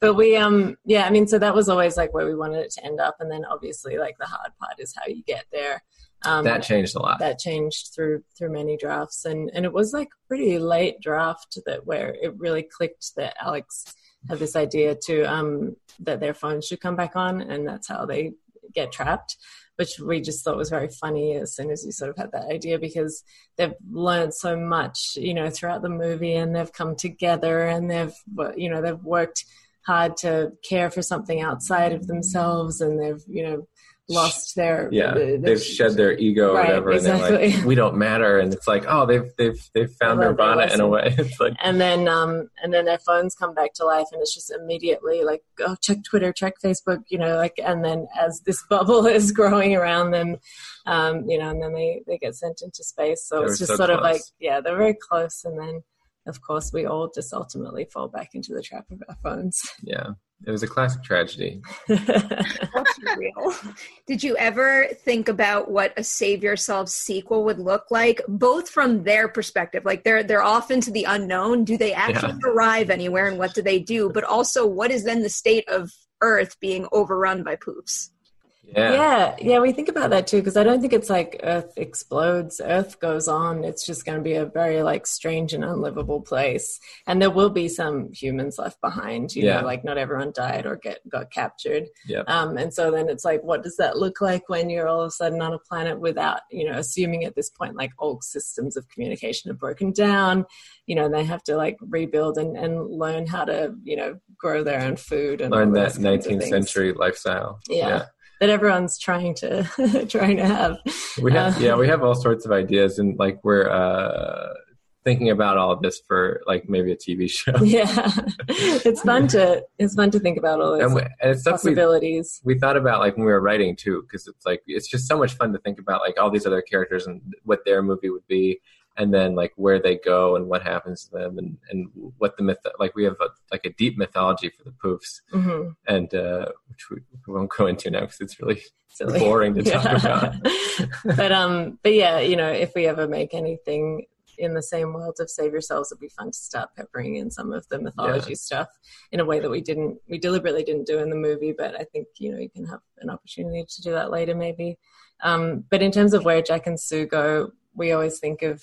but we um yeah i mean so that was always like where we wanted it to end up. And then obviously like the hard part is how you get there. Um that changed a lot. that changed through through many drafts. And and it was like pretty late draft that where it really clicked that alex had this idea to um that their phones should come back on and that's how they get trapped which we just thought was very funny as soon as you sort of had that idea because they've learned so much you know throughout the movie and they've come together and they've you know they've worked hard to care for something outside of themselves and they've you know lost their yeah the- the- they've shed their ego or Right, whatever and they're exactly. like we don't matter. And it's like oh they've they've they've found their nirvana in a way. It's like and then um and then their phones come back to life and it's just immediately like oh check twitter check facebook you know like and then as this bubble is growing around them um you know and then they they get sent into space. So They it's just so sort of like yeah they're very close. And then of course we all just ultimately fall back into the trap of our phones yeah it was a classic tragedy real. Did you ever think about what a Save Yourself sequel would look like, both from their perspective? Like they're they're off into the unknown. Do they actually arrive anywhere, and what do they do? But also, what is then the state of Earth being overrun by poofs? Yeah. Yeah. Yeah we think about that too because i don't think it's like earth explodes earth goes on. It's just going to be a very like strange and unlivable place. And there will be some humans left behind you Yeah. know like not everyone died or get got captured. Yep. um and so then it's like what does that look like when you're all of a sudden on a planet without you know assuming at this point like all systems of communication have broken down? You know they have to like rebuild and, and learn how to you know grow their own food and learn that those kinds of 19th century lifestyle. Yeah, that everyone's trying to trying to have. We have Uh, yeah we have all sorts of ideas and like we're uh thinking about all of this for like maybe a tv show. Yeah. It's fun to it's fun to think about all those and, we, and it's stuff we, possibilities. we thought about like when we were writing too because it's like it's just so much fun to think about like all these other characters and what their movie would be and then like where they go and what happens to them and and what the myth like we have a, like a deep mythology for the poofs. Hmm and uh which we, we won't go into now because it's really Silly. boring to talk about. But um but yeah you know if we ever make anything in the same world of save yourselves it'd be fun to start peppering in some of the mythology stuff in a way that we didn't we deliberately didn't do in the movie but i think you know you can have an opportunity to do that later maybe. Um but in terms of where jack and sue go we always think of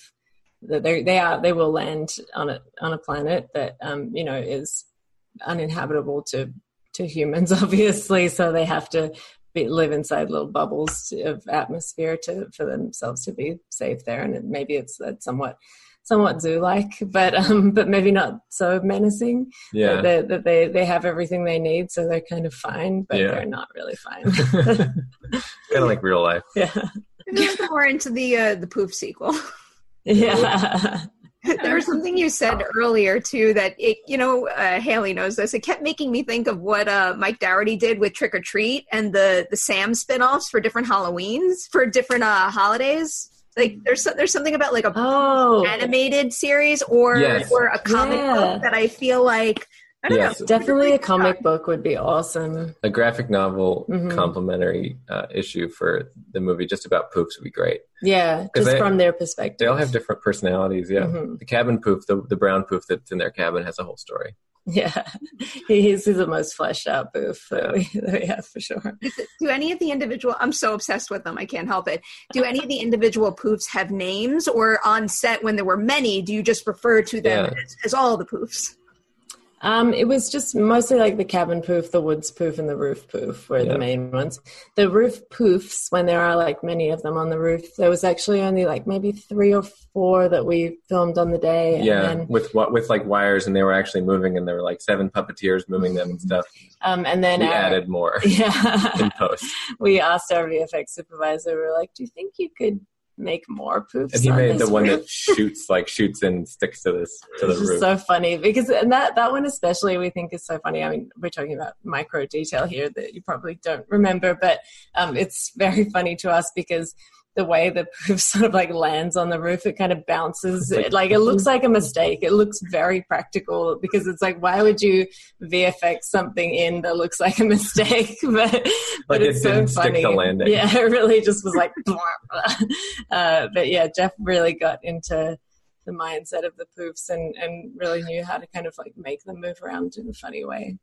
that they they are they will land on a on a planet that um you know is uninhabitable to to humans obviously. So they have to be, live inside little bubbles of atmosphere to for themselves to be safe there. And it, maybe it's that somewhat somewhat zoo like but um but maybe not so menacing yeah. that, they, that they they have everything they need so they're kind of fine but Yeah. they're not really fine. Kind of like real life. Yeah. Just more into the uh, the poof sequel. Yeah there was something you said earlier too that it, you know uh, Haley knows this. It kept making me think of what uh, Mike Dougherty did with Trick or Treat and the the Sam spin-offs for different Halloweens for different uh, holidays. Like there's so- there's something about like a oh animated series or Yes. or a comic Yeah. book that I feel like I don't Yes. know. Definitely a comic book would be awesome. A graphic novel Mhm. complimentary uh, issue for the movie just about poofs would be great. Yeah, just they- from their perspective. They all have different personalities. Yeah, Mhm. the cabin poof, the the brown poof that's in their cabin has a whole story. Yeah, he's, he's the most fleshed out poof that we, that we have for sure. Do any of the individual? I'm so obsessed with them. I can't help it. Do any of the individual poofs have names, or on set when there were many, do you just refer to them Yeah. as, as all the poofs? Um, it was just mostly like the cabin poof, the woods poof, and the roof poof were Yeah. the main ones. The roof poofs, when there are like many of them on the roof, there was actually only like maybe three or four that we filmed on the day. and yeah, then, with what with like wires, and they were actually moving, and there were like seven puppeteers moving them and stuff. um, and then we our- added more Yeah, in post, we asked our VFX supervisor. We are like, "Do you think you could make more poofs?" and he made the this one that shoots like shoots and sticks to this to the It's roof. so funny because and that that one especially we think is so funny. I mean, we're talking about micro detail here that you probably don't remember, but um, it's very funny to us because the way the poof sort of like lands on the roof, it kind of bounces. like- It, like it looks like a mistake. It looks very practical because it's like, why would you VFX something in that looks like a mistake? but but Like it it's so didn't stick funny. the landing. Yeah, it really just was like. uh, but yeah, Jeff really got into the mindset of the poofs and, and really knew how to kind of like make them move around in a funny way.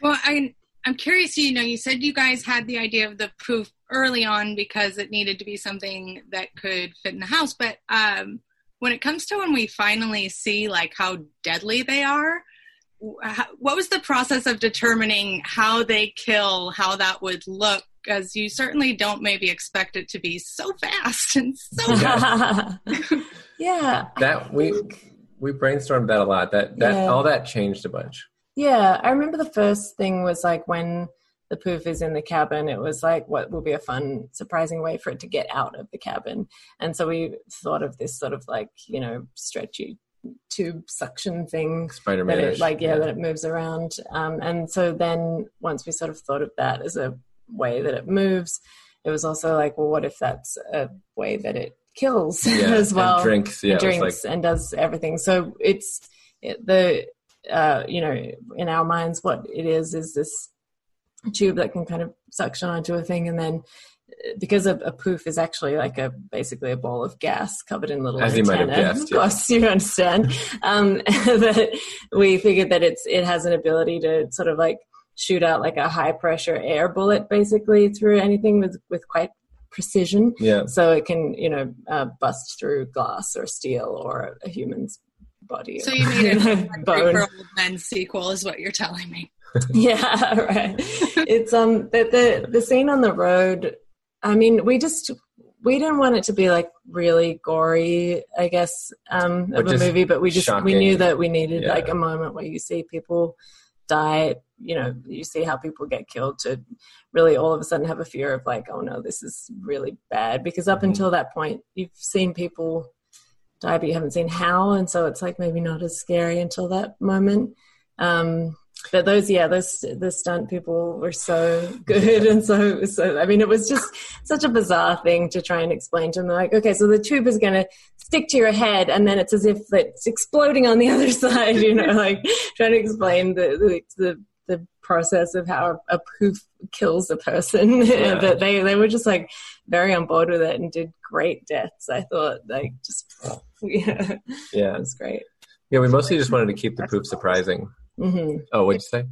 Well, I, I'm curious. You know, you said you guys had the idea of the poof early on because it needed to be something that could fit in the house. But um, when it comes to when we finally see like how deadly they are, how- what was the process of determining how they kill, how that would look? Because you certainly don't maybe expect it to be so fast and so. yeah. yeah. that we we brainstormed that a lot. That that Yeah. all that changed a bunch. Yeah, I remember the first thing was like when the poof is in the cabin, it was like what will be a fun, surprising way for it to get out of the cabin. And so we thought of this sort of like, you know, stretchy tube suction thing Spider Man, like yeah, that it moves around. Um, and so then once we sort of thought of that as a way that it moves it was also like well what if that's a way that it kills yeah, as well? and drinks, yeah, and drinks like and does everything. So it's it, the uh, you know in our minds what it is is this tube that can kind of suction onto a thing and then because a, a poof is actually like a basically a ball of gas covered in little As you might have guessed, of course you understand. Um, that we figured that it's it has an ability to sort of like shoot out like a high pressure air bullet basically through anything with with quite precision. Yeah. so it can you know uh, bust through glass or steel or a human's body So you made it a bone for old men sequel, is what you're telling me. yeah right it's um the, the the scene on the road i mean we just we didn't want it to be like really gory i guess um But of a movie but we just we knew that we needed Yeah. like a moment where you see people die you know you see how people get killed to really all of a sudden have a fear of like oh no this is really bad because up Mhm. until that point you've seen people die but you haven't seen how and so it's like maybe not as scary until that moment. Um but those yeah those the stunt people were so good and so so i mean it was just such a bizarre thing to try and explain to them. Like okay so the tube is going to stick to your head and then it's as if it's exploding on the other side you know like trying to explain the the, the the process of how a poof kills a person. Yeah. but they they were just like very on board with it and did great deaths i thought like just yeah Yeah. it was great Yeah, we mostly just wanted to keep the poof surprising. hmm Oh, what'd you say?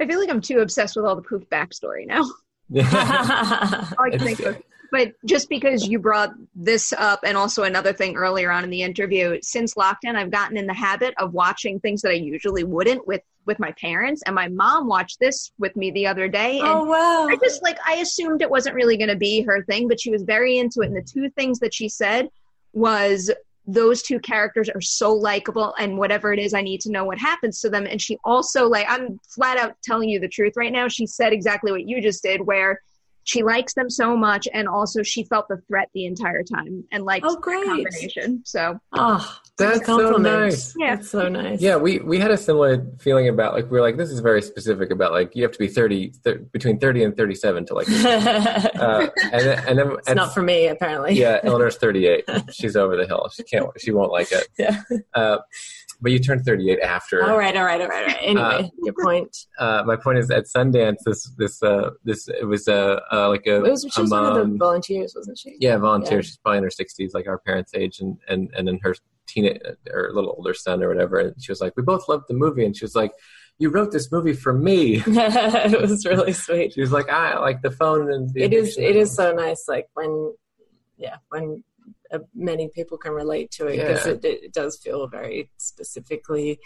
I feel like I'm too obsessed with all the poof backstory now. Yeah. All I can think of. But just because you brought this up, and also another thing earlier on in the interview, since lockdown, I've gotten in the habit of watching things that I usually wouldn't with with my parents. And my mom watched this with me the other day, and oh wow I just like I assumed it wasn't really going to be her thing, but she was very into it. And the two things that she said was those two characters are so likable, and whatever it is, I need to know what happens to them. And she also like I'm flat out telling you the truth right now. She said exactly what you just did, where she likes them so much, and also she felt the threat the entire time, and like Oh, great. combination. So Oh, That's so nice. Yeah. That's so nice. Yeah, we we had a similar feeling about like we are like this is very specific about like you have to be 30 between 30 and 37 to like uh, and then, and then and- not for me, apparently. yeah, Eleanor's 38. She's over the hill. She can't she won't like it. Yeah. Uh, but you turned 38 after. All right, all right, all right, all right. Anyway, your point. Uh, my point is at Sundance, this this uh, this it was a uh, uh, like a, It was, she was one of the volunteers, wasn't she? yeah volunteer. Yeah. She's probably in her 60s, like our parents' age, and and and then her teenage or a little older son or whatever. And she was like, "We both loved the movie," and she was like, "You wrote this movie for me." it was really sweet. She was like, "I like the phone and the it is it is so nice, like when, yeah, when uh, many people can relate to it because Yeah. it, it does feel very specifically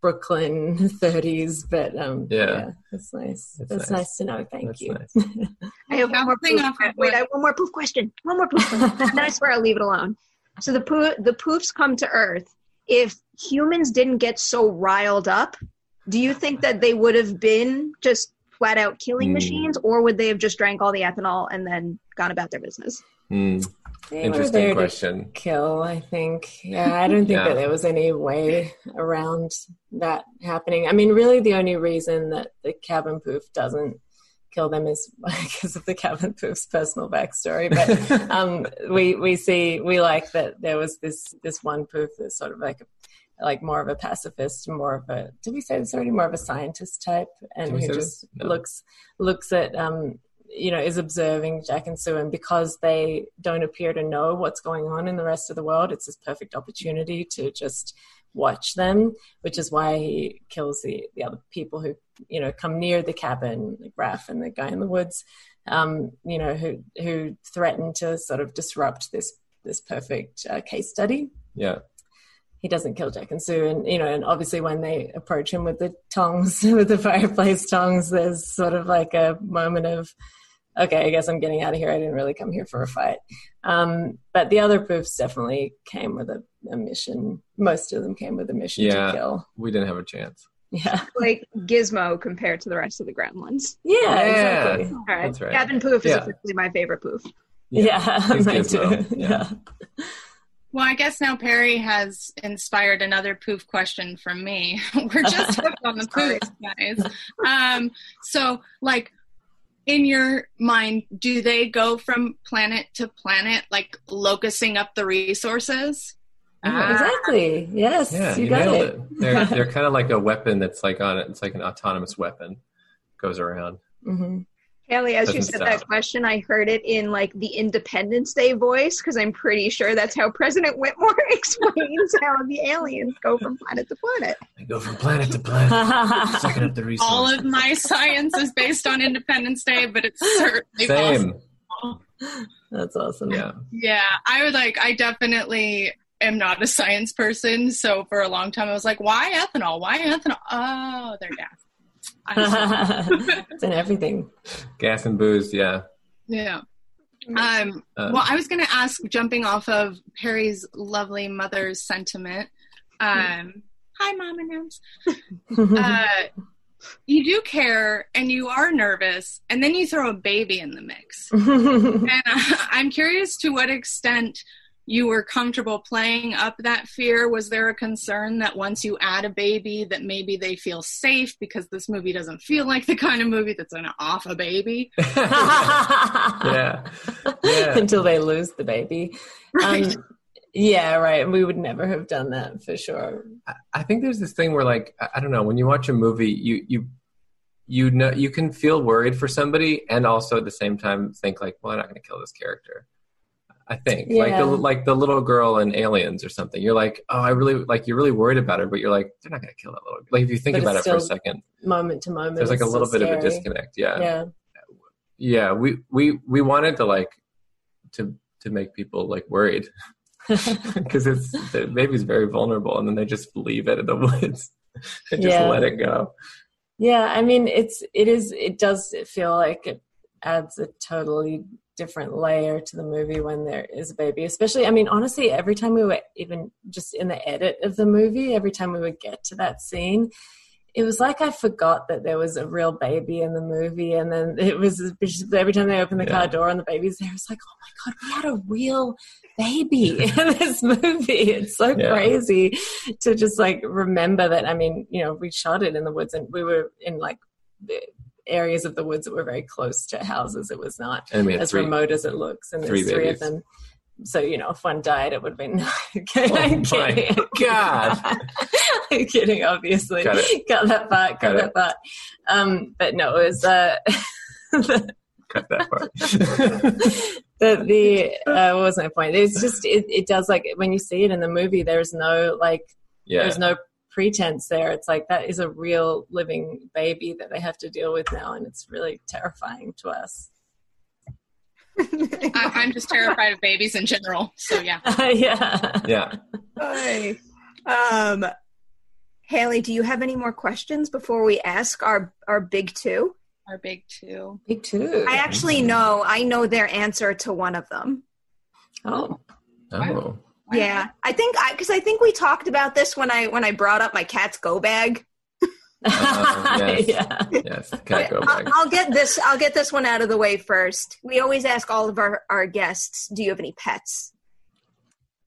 Brooklyn 30s. But um, Yeah. yeah, it's nice. It's That's nice. nice. to know. Thank That's you. nice. I have one more Bouncing poof. off Wait, I have one more poof question. One more poof question. and then I swear I'll leave it alone. So the poo- the poofs come to Earth. If humans didn't get so riled up, do you think that they would have been just flat out killing Hmm. machines, or would they have just drank all the ethanol and then gone about their business? Hmm. They Interesting question. kill, I think. Yeah, I don't think Yeah. that there was any way around that happening. I mean, really, the only reason that the cabin poof doesn't kill them is because of the cabin poof's personal backstory. But um, we we see we like that there was this this one poof that's sort of like a, like more of a pacifist, more of a did we say this already? More of a scientist type, and who just? No. looks looks at um you know is observing Jack and Sue, and because they don't appear to know what's going on in the rest of the world, it's this perfect opportunity to just watch them, which is why he kills the the other people who you know come near the cabin, like Raph and the guy in the woods, um, you know who who threaten to sort of disrupt this this perfect uh, case study Yeah. he doesn't kill Jack and Sue, and you know, and obviously when they approach him with the tongs, with the fireplace tongs, there's sort of like a moment of, okay, I guess I'm getting out of here. I didn't really come here for a fight. Um, but the other poofs definitely came with a, a mission. Most of them came with a mission Yeah. to kill. We didn't have a chance. Yeah, Like Gizmo compared to the rest of the gremlins. yeah, Yeah. exactly. All right, That's right. Cabin poof is Yeah. officially my favorite poof. Yeah, He's mine Gizmo. too. Yeah. yeah. Well, I guess now Perry has inspired another poof question from me. We're just hooked on the Sorry. poofs, guys. Um, so, like, in your mind, do they go from planet to planet, like locusing up the resources? Ah, exactly. Yes, Yeah, you, you, got nailed it. it. They're they're kind of like a weapon that's like on it. It's like an autonomous weapon, goes around. hmm Haley, as you Doesn't said stop. that question, I heard it in like the Independence Day voice because I'm pretty sure that's how President Whitmore explains how the aliens go from planet to planet. They go from planet to planet, sucking up the resources. All of my science is based on Independence Day, but it's certainly Same. possible. That's awesome. Yeah. Yeah, I would like. I definitely am not a science person, so for a long time I was like, "Why ethanol? Why ethanol? Oh, they're gas." I- it's in everything. Gas and booze. Yeah. yeah. Um. Uh, well, I was going to ask, jumping off of Perry's lovely mother's sentiment. Um. Hi, mom and Ems. Uh, you do care, and you are nervous, and then you throw a baby in the mix. And uh, I'm curious to what extent you were comfortable playing up that fear. Was there a concern that once you add a baby, that maybe they feel safe because this movie doesn't feel like the kind of movie that's going to off a baby? yeah. Yeah. Until they lose the baby. Um, yeah, right. We would never have done that for sure. I- I think there's this thing where like I- I don't know when you watch a movie you you you know you can feel worried for somebody and also at the same time think like well I'm not going to kill this character. I think like the like the little girl in Aliens or something. You're like oh I really like you're really worried about her, but you're like they're not going to kill that little. Like if you think But about it for a second, Moment to moment. there's like a little bit of a disconnect. Yeah. Yeah. yeah. We we we wanted to like to to make people like worried because it's the baby's very vulnerable and then they just leave it in the woods and just Yeah. let it go. Yeah, I mean, it's it is it does feel like it adds a totally different layer to the movie when there is a baby. Especially, I mean, honestly, every time we were even just in the edit of the movie, every time we would get to that scene, it was like I forgot that there was a real baby in the movie, and then it was every time they opened the Yeah. car door and the baby's there, it's like, oh my god, we had a real baby in this movie. It's so Yeah. crazy to just like remember that. I mean, you know, we shot it in the woods, and we were in like the areas of the woods that were very close to houses. It was not And we had as three. remote as it looks, and there's three babies. of them. so you know, if one died, it would have been. Oh I'm kidding. God. I'm kidding. Obviously, Got got that part. Got, Got that it. part. Um, but no, it was uh, Cut that part. the the uh, what was my point? It's just it, it does like when you see it in the movie. There's no like yeah. there's no pretense there. It's like that is a real living baby that they have to deal with now, and it's really terrifying to us. I, I'm just terrified of babies in general. So yeah. yeah. yeah. Hi. Um, Haley, do you have any more questions before we ask our our big two? Our big two. Big two. I actually know. I know their answer to one of them. oh. Oh. Yeah, I think I because I think we talked about this when I when I brought up my cat's go bag. Uh, yes. yeah. Yes. Cat go I'll, bag. I'll get this. I'll get this one out of the way first. We always ask all of our our guests, "Do you have any pets?"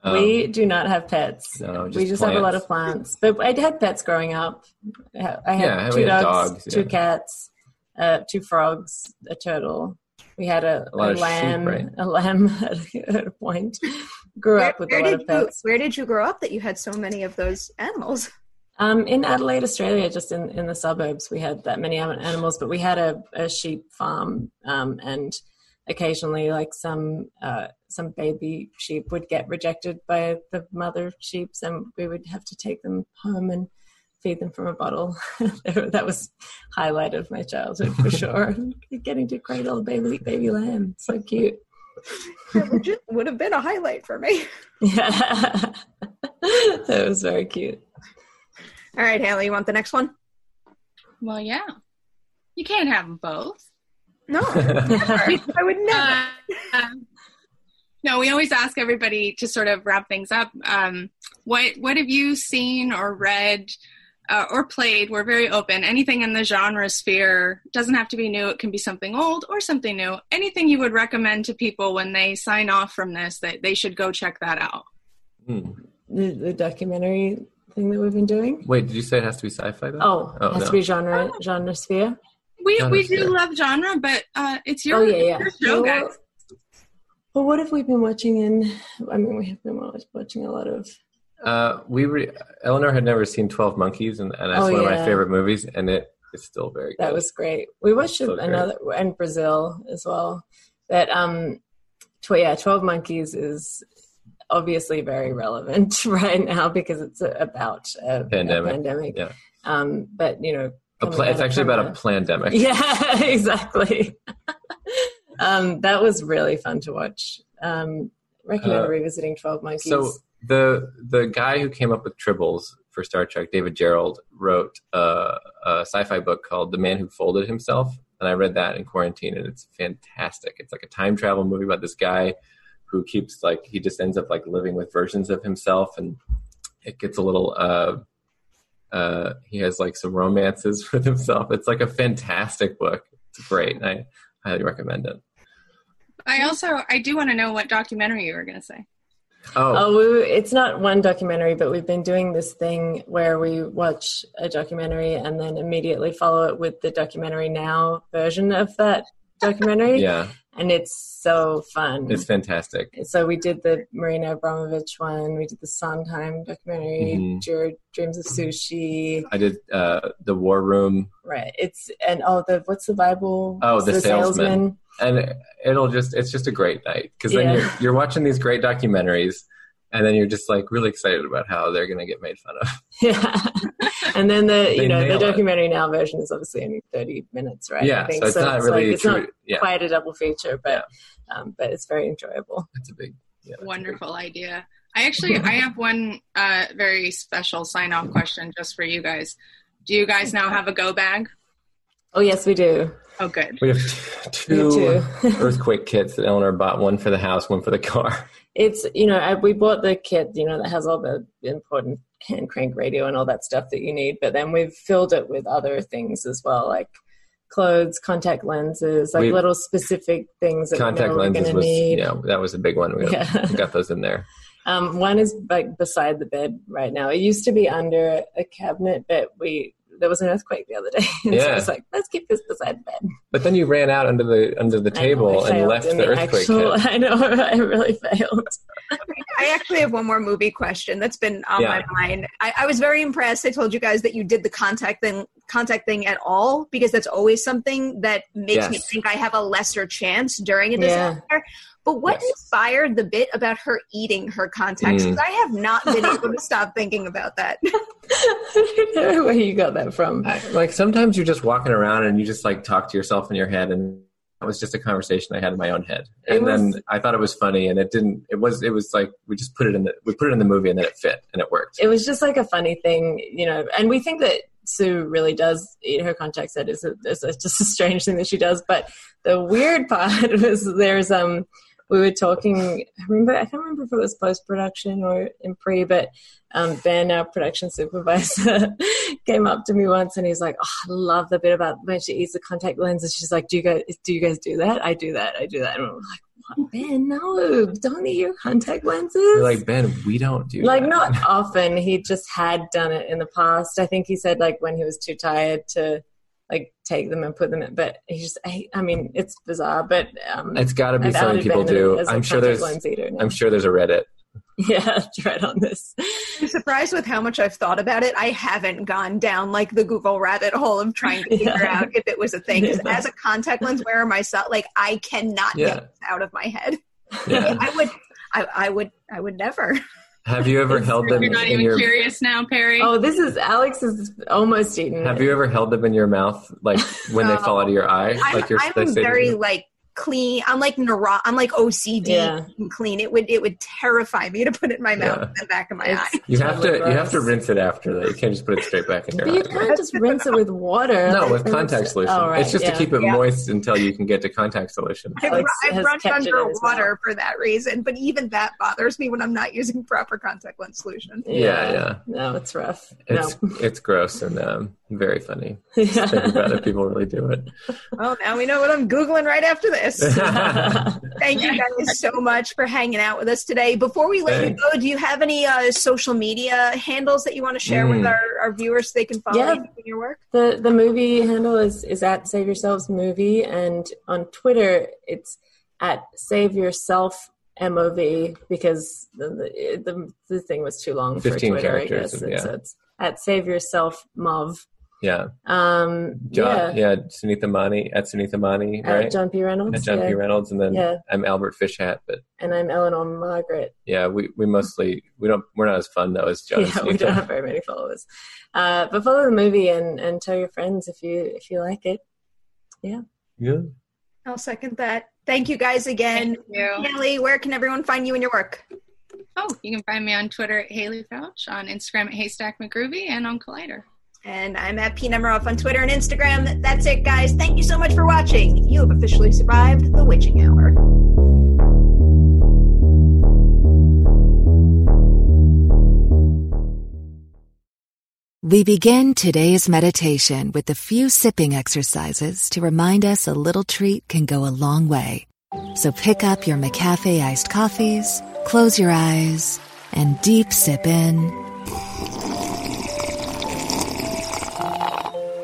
Um, we do not have pets. no, we just just have a lot of plants. But I had pets growing up. I had Yeah, two had dogs, dogs, two yeah. cats, uh, two frogs, a turtle. We had a, A a of sheep, lamb. right? A lamb at, a point. Grew Where, up with where a lot did of pets. you Where did you grow up that you had so many of those animals? Um, in Adelaide, Australia, just in, in the suburbs, we had that many animals, but we had a, a sheep farm, um, and occasionally, like some uh, some baby sheep would get rejected by the mother sheep, and we would have to take them home and feed them from a bottle. that was highlight of my childhood for sure. Getting to cradle baby baby lamb, so cute. That would, would have been a highlight for me. Yeah, that was very cute. All right, Haley, you want the next one? Well, yeah. You can't have them both. No, I would never. Uh, um, no, we always ask everybody to sort of wrap things up. Um, what what have you seen or read uh, or played? We're very open. Anything in the genre sphere doesn't have to be new. It can be something old or something new. Anything you would recommend to people when they sign off from this that they should go check that out. Hmm. The, the documentary thing that we've been doing. Wait, did you say it has to be sci-fi though? Oh, Oh, it has no. to be genre genre sphere. We Genre we do love genre, but uh, it's your, oh yeah, yeah. your show, well, guys. well, what have we been watching? In I mean, we have been wa- watching a lot of. Uh, we re- Eleanor had never seen Twelve Monkeys, and, and that's Oh, one of my favorite movies, and it is still very good. That was great. We watched So great. another and Brazil as well. That um, tw- yeah, Twelve Monkeys is obviously very relevant right now because it's about a Pandemic. A pandemic. Yeah. Um, but you know, coming it's actually about a pandemic. Yeah, exactly. um, that was really fun to watch. Um, recommend Uh, revisiting Twelve Monkeys. So the the guy who came up with tribbles for Star Trek, David Gerrold, wrote a, a sci-fi book called The Man Who Folded Himself, and I read that in quarantine, and it's fantastic. It's like a time travel movie about this guy who keeps like he just ends up like living with versions of himself, and it gets a little. Uh, uh, he has like some romances with himself. It's like a fantastic book. It's great. And I highly recommend it. I also I do want to know what documentary you were going to say. Oh, Oh, we, it's not one documentary, but we've been doing this thing where we watch a documentary and then immediately follow it with the documentary now version of that documentary. yeah, And it's so fun. it's fantastic. so we did the Marina Abramovich one, we did the Sondheim documentary, Mhm. Dr- Dreams of Sushi. I did uh, the War Room. Right. It's and oh the what's the Bible? Oh, The Salesman. and it'll just it's just a great night because then Yeah. you're you're watching these great documentaries and then you're just like really excited about how they're gonna get made fun of Yeah. and then the you know the nail it. documentary now version is obviously only thirty minutes, right? I yeah think. so it's not really like, it's true not yeah quite a double feature, but um, but it's very enjoyable. it's a big yeah it's a big- Wonderful idea. I actually I have one uh, very special sign off question just for you guys. Do you guys now have a go bag? Oh yes, we do. Oh, good. we have We have two two. earthquake kits that Eleanor bought one for the house one for the car It's you know I, we bought the kit you know that has all the important hand crank radio and all that stuff that you need, but then we've filled it with other things as well, like clothes, contact lenses, like We- little specific things that contact we lenses was need. yeah that was a big one we got, Yeah. got those in there Um, one is like beside the bed right now. It used to be under a cabinet, but we there was an earthquake the other day. and so I was like, let's keep this beside bed. But then you ran out under the under the I know, table and left in the earthquake actual- I know, I really failed. I actually have one more movie question that's been on Yeah. my mind. I, I was very impressed. I told you guys that you did the contact thing, contact thing at all because that's always something that makes me think I have a lesser chance during a Yeah. Disaster. But what Yes. inspired the bit about her eating her contacts? Mm. I have not been able to stop thinking about that. I don't know where you got that from. I, like sometimes you're just walking around and you just like talk to yourself in your head and that was just a conversation I had in my own head. It And then I thought it was funny and it didn't it was it was like we just put it in the we put it in the movie and then it fit and it worked. it was just like a funny thing, you know. And we think that Sue really does eat her contacts. That is, a, is a, just a strange thing that she does. But the weird part was there's um we were talking. I remember I can't remember if it was post production or in pre, but um, Ben, our production supervisor, came up to me once and he's like, "Oh, I love the bit about when she eats the contact lenses." She's like, "Do you guys do you guys do that? I do that. I do that." And I'm like, "What, Ben? No, don't eat your contact lenses." You're like Ben, we don't do like that. not often he just had done it in the past i think he said like when he was too tired to like take them and put them in but he just i, I mean it's bizarre but um It's got to be I've something people do. as a I'm sure there's eater now. I'm sure there's a Reddit. yeah tread on this I'm surprised with how much I've thought about it. I haven't gone down like the Google rabbit hole of trying to figure Yeah. out if it was a thing. Yeah. as a contact lens wearer myself, like I cannot Yeah. get this out of my head. Yeah. I would, I, I would, I would never. Have you ever held them You're not in even your curious now, Perry. oh this is alex is almost eaten Have it. you ever held them in your mouth like when they fall out of your eye? I'm, like you're I'm very like clean. I'm like neuro. I'm like OCD Yeah. and clean. It would, it would terrify me to put it in my mouth Yeah. and the back of my It's eye. You have to totally you have to rinse it after that. You can't just put it straight back in your but you eye. can't just rinse it with water No, Like, with contact solution. oh, right, it's just yeah. to keep it Yeah. moist until you can get to contact solution. I've, Alex I've run kept it in his underwater for that reason, but even that bothers me when I'm not using proper contact lens solution. Yeah, yeah. no it's rough It's it's gross and um, very funny. no Think about it. People really do it. Well, now we know what I'm Googling right after this. Thank you guys so much for hanging out with us today. Before we let you go, do you have any uh, social media handles that you want to share with Mm. our, our viewers so they can follow Yeah. you in your work? The the movie handle is is at Save Yourselves Movie, and on Twitter it's at Save Yourself MOV because the the, the, the thing was too long for 15 Twitter. I characters, guess yeah. it's, it's at Save Yourself Mov. Yeah. Um, John, yeah, yeah. Sunita Mani at Sunita Mani, at right? John P Reynolds. At John yeah. P. Reynolds, and then Yeah. I'm Albert Fishhat. But and I'm Eleanor Margaret. yeah, we, we mostly we don't we're not as fun though as John. and yeah, we don't have very many followers. Uh, but follow the movie and, and tell your friends if you if you like it. Yeah. Yeah. I'll second that. Thank you guys again. Thank you. Haley, where can everyone find you and your work? Oh, you can find me on Twitter at Haley Foutch, on Instagram at Haystack McGroovy, and on Collider. And I'm at P Nemiroff on Twitter and Instagram. That's it, guys. Thank you so much for watching. You have officially survived the witching hour. We begin today's meditation with a few sipping exercises to remind us a little treat can go a long way. So pick up your McCafe iced coffees, close your eyes, and deep sip in.